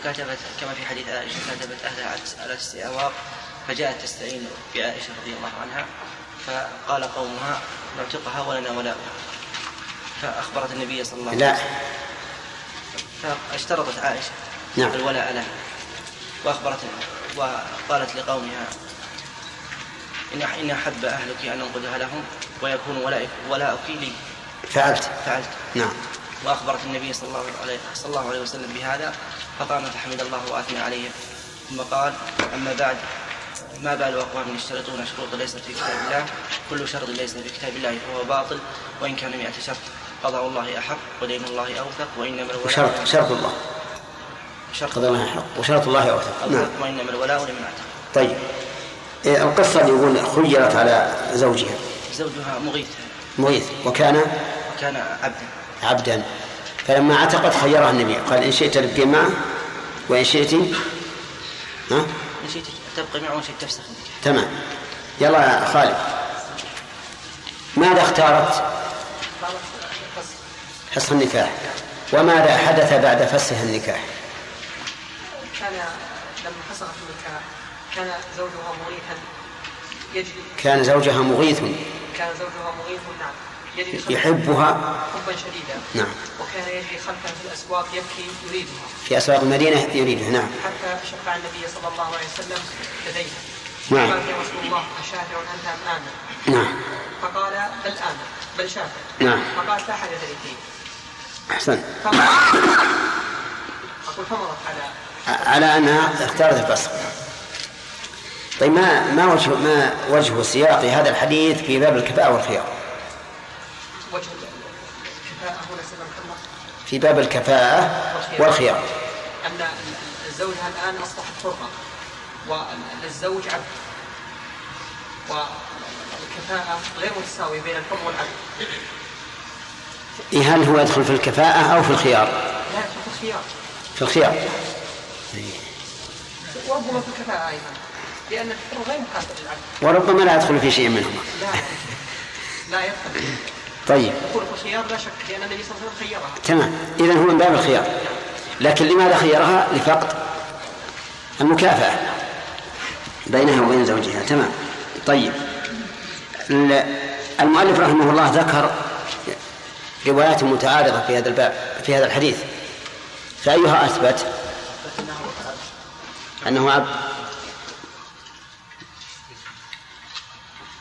فكتبت كما في حديث عائشة كتبت أهلها على- الاستئواق فجاءت تستعين بعائشة رضي الله عنها فقال قومها نعتقها ولنا ولاء فأخبرت النبي صلى الله عليه لا. وسلم. فاشترطت عائشة نعم. الولاء لها. وأخبرت وقالت لقومها إن إن أحب أهلك أن أنقذها لهم ويكون ولاؤك لي. فعلت. فعلت. نعم. وأخبرت النبي صلى الله عليه صلى الله عليه وسلم بهذا فقام فحمد الله وأثنى عليه. ثم قال أما بعد ما بال أقوام يشترطون شروط ليست في كتاب الله؟ كل شرط ليس في كتاب الله فهو باطل. وإن كان مئة شرط قضاء الله أحق ودين الله أوثق وإنما الولاء وشرط شرط الله. شرط قضاء الله حق وشرط الله أوثق. نعم. وإنما الولاء لمن أعتق. طيب. إيه، القصة اللي يقول خيرت على زوجها. زوجها مغيث مغيث. وكان؟ وكان عبدا. عبدا. فلما عتقت خيرها النبي. قال إن شئت تبقي معه وإن شئت ها؟ إن شئت تبقى معه وإن شئت تفسخ النكاح تمام. يلا يا خالد. ماذا اختارت؟ فسخ النكاح. وماذا حدث بعد فسخ النكاح؟ كان لما فسخت النكاح كان زوجها مغيثا. يجري كان زوجها مغيث كان زوجها مغيث نعم. يحبها. حبا شديدا. نعم. وكان يجري خلفها في الأسواق يبكي يريدها. في أسواق المدينة يريدها نعم. حتى شفع النبي صلى الله عليه وسلم لديها نعم. قال يا رسول الله أشافع أنت أم آمن نعم. فقال بل آمن بل شافع نعم. فقال لي فيه. أحسن. أقول فمضت على. على أنها اختارت الفسخ طيب ما ما وجه ما وجه سياق هذا الحديث في باب الكفاءة والخيار؟ وجه الكفاءة. هنا سيدنا محمد. في باب الكفاءة والخيار. أن زوجها الآن أصبحت حرة والزوج عبد. والكفاءة غير متساوية بين الحر والعبد. إيه، هل هو يدخل في الكفاءة أو في الخيار؟ لا يدخل في الخيار. في الخيار. وربما في الكفاءة أيضا لأن الحر غير مكافئ للعبد وربما لا يدخل في شيء منهما. لا لا يدخل. طيب. لا شك لأن النبي صلى الله عليه وسلم خيرها. تمام. إذا هو من باب الخيار. لكن لماذا خيرها؟ لفقد المكافأة بينها وبين زوجها. تمام. طيب. ال- المؤلف رحمه الله ذكر روايات متعارضة في هذا الباب في هذا الحديث. فأيها أثبت؟ أنه عبد.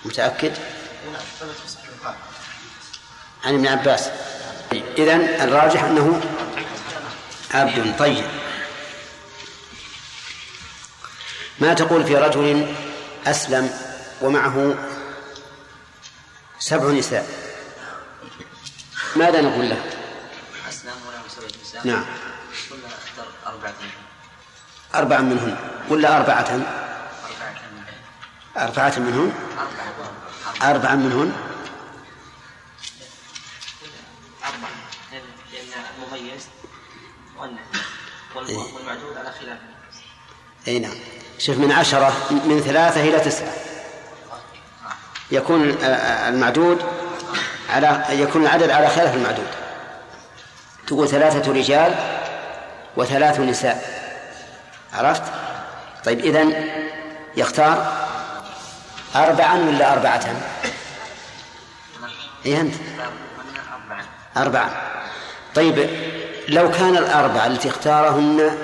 متأكد؟ عن ابن عباس. إذن الراجح أنه عبد طيب. ما تقول في رجل أسلم ومعه سبع نساء؟ ماذا نقول له؟ أسلم وله سبع نساء؟ نعم. قلنا اختر أربعة منهم. أربعا منهن ولا أربعة. أربعة منهم. أربعة منهن أربعة. أربعا والمعدود على خلافه أي نعم. شوف من عشرة من ثلاثة إلى تسعة. يكون ال- المعدود على يكون العدد على خلاف المعدود. تقول ثلاثة رجال وثلاث نساء. عرفت؟ طيب إذن يختار أربعا ولا أربعة؟ إيه أنت؟ أربعة. طيب لو كان الأربعة التي اختارهن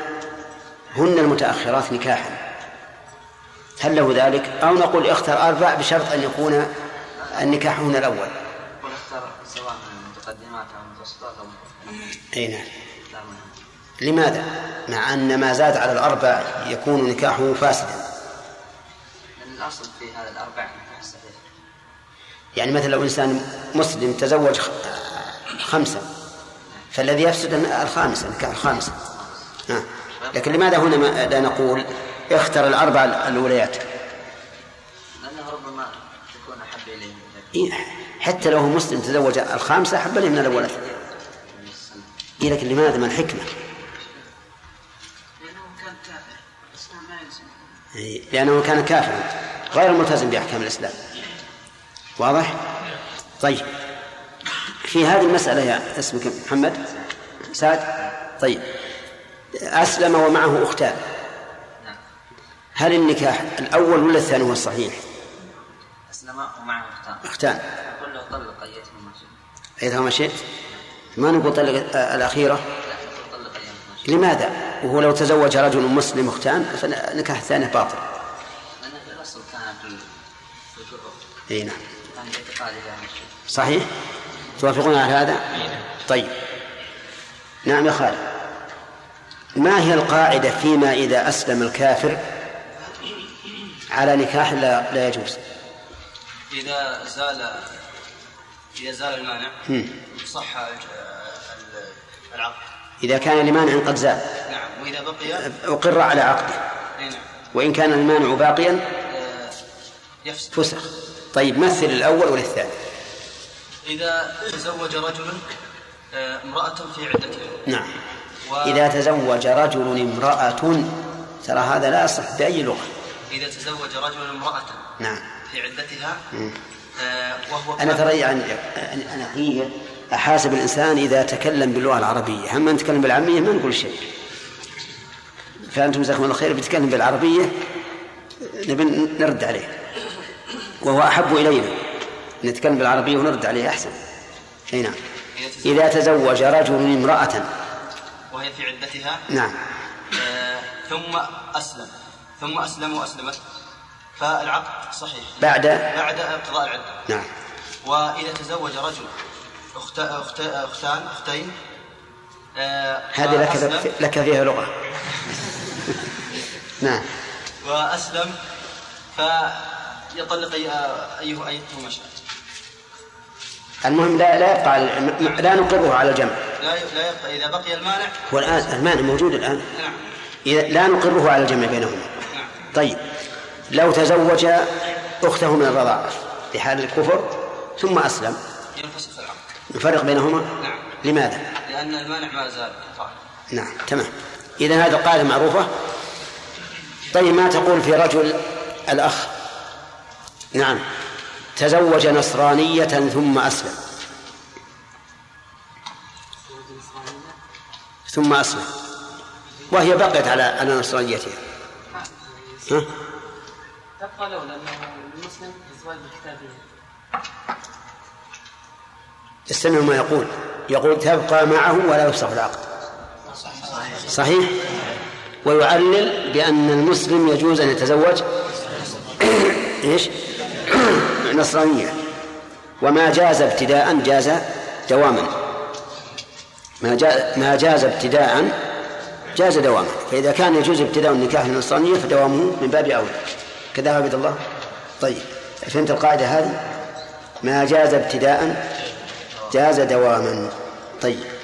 هن المتأخرات نكاحا هل له ذلك؟ أو نقول اختر أربع بشرط أن يكون النكاح هنا الأول سواء أو أي نعم لماذا؟ مع أن ما زاد على الأربع يكون نكاحه فاسدا الأصل في هذا الأربع يعني مثلا لو إنسان مسلم تزوج خمسة فالذي يفسد الخامسة الخامسة نعم لكن لماذا هنا لا نقول اختر الأربع الأوليات لأنه ربما تكون أحب إليه. حتى لو هو مسلم تزوج الخامسة أحب لي من الأولى. إيه لكن لماذا؟ ما الحكمة؟ لأنه كان كافرا غير ملتزم بأحكام الإسلام. واضح؟ طيب. في هذه المسألة يا اسمك محمد؟ سعد؟ طيب. أسلم ومعه أختان. هل النكاح الأول ولا الثاني هو الصحيح؟ أسلم ومعه أختان. أختان. أقول له طلق أيتهما شئت. أيتهما شئت؟ ما نقول طلق الأخيرة؟ لا لماذا؟ وهو لو تزوج رجل مسلم أختان فنكاح الثاني باطل. الأصل كان في أي نعم. الشيء صحيح؟ توافقون على هذا؟ طيب. نعم يا خالد. ما هي القاعدة فيما إذا أسلم الكافر على نكاح لا, لا يجوز؟ إذا زال إذا زال المانع. صح العقد. إذا كان لمانع قد زال. نعم. وإذا بقي أقر على عقده. نعم. وإن كان المانع باقيا آه، يفسد. فسخ. طيب مثل الأول والثاني. إذا تزوج رجل آه، امرأة في عدتها نعم. و... إذا تزوج رجل امرأة ترى هذا لا يصح بأي لغة. إذا تزوج رجل امرأة نعم. في عدتها. آه، وهو أنا ترى يعني أنا حقيقة أحاسب الإنسان إذا تكلم باللغة العربية. هم نتكلم بالعامية ما نقول شيء. فأنتم جزاكم الله خير بيتكلم بالعربية نبي نرد عليه. وهو أحب إلينا. نتكلم بالعربية ونرد عليه أحسن. أي نعم. إذا تزوج رجل امرأة. وهي في عدتها؟ نعم. آه، ثم أسلم. ثم أسلم وأسلمت. فالعقد صحيح. بعد؟ بعد انقضاء العدة. نعم. وإذا تزوج رجل أخت... أخت... أختان أختين آه، هذه لك لك فيها لغة. نعم. وأسلم. فيطلق أي... أيه أيتهما شاء. المهم لا لا يبقى على لا نقره على الجمع. لا لا يبقى إذا بقي المانع. هو الآن المانع موجود الآن. نعم. لا نقره على الجمع بينهما. نعم. طيب. لو تزوج أخته من الرضاعة في حال الكفر ثم أسلم. ينفسخ العقد. نفرق بينهما؟ نعم. لماذا؟ لأن المانع ما زال نعم تمام. إذا هذه القاعدة معروفة. طيب ما تقول في رجل الأخ؟ نعم. تزوج نصرانية ثم أسلم. ثم أسلم. وهي بقيت على على نصرانيتها. ها؟ تبقى لأنه المسلم الكتابية استمعوا ما يقول. يقول تبقى معه ولا يفسخ العقد. صحيح؟ ويعلل بأن المسلم يجوز أن يتزوج. إيش؟ نصرانية وما جاز ابتداء جاز دواما. ما جاز, ما جاز ابتداء جاز دواما. فإذا كان يجوز ابتداء النكاح النصرانية فدوامه من باب أولى كذا عبد الله؟ طيب فهمت القاعدة هذه؟ ما جاز ابتداء جاز دواما. طيب.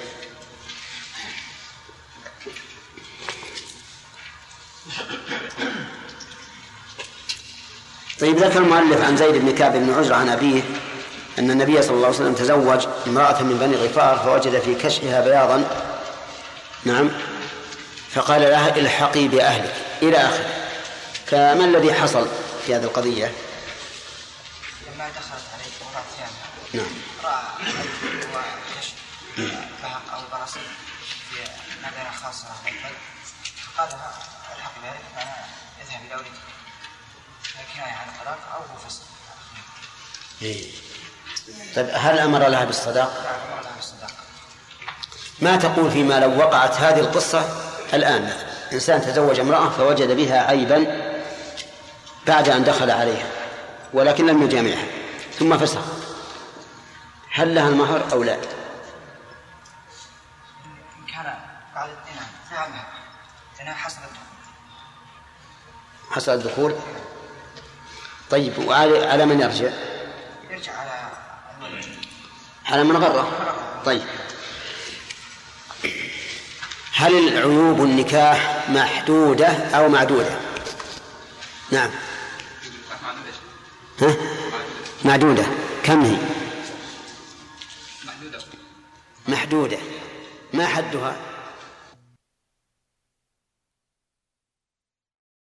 طيب ذكر المؤلف عن زيد بن كعب بن عزرة عن أبيه أن النبي صلى الله عليه وسلم تزوج امرأة من بني غفار فوجد في كشفها بياضا. نعم. فقال لها الحقي بأهلك إلى آخره. فما الذي حصل في هذه القضية؟ لما دخلت عليه امرأة ثانية نعم. رأى وكشف بهق أو برص في مدينة خاصة فقال لها الحق بذلك أنا اذهب إلى ولدك. كناية عن أو هو إيه. طيب هل أمر لها بالصداق؟ أمر لها ما تقول فيما لو وقعت هذه القصة الآن؟ مثلا إنسان تزوج امرأة فوجد بها عيبا بعد أن دخل عليها ولكن لم يجامعها ثم فسخ. هل لها المهر أو لا؟ كان بعد نعم حصل الدخول حصل الدخول طيب وعلى على من يرجع؟ يرجع على على من غره طيب هل العيوب النكاح محدودة أو معدودة؟ نعم ها؟ معدودة كم هي؟ محدودة ما حدها؟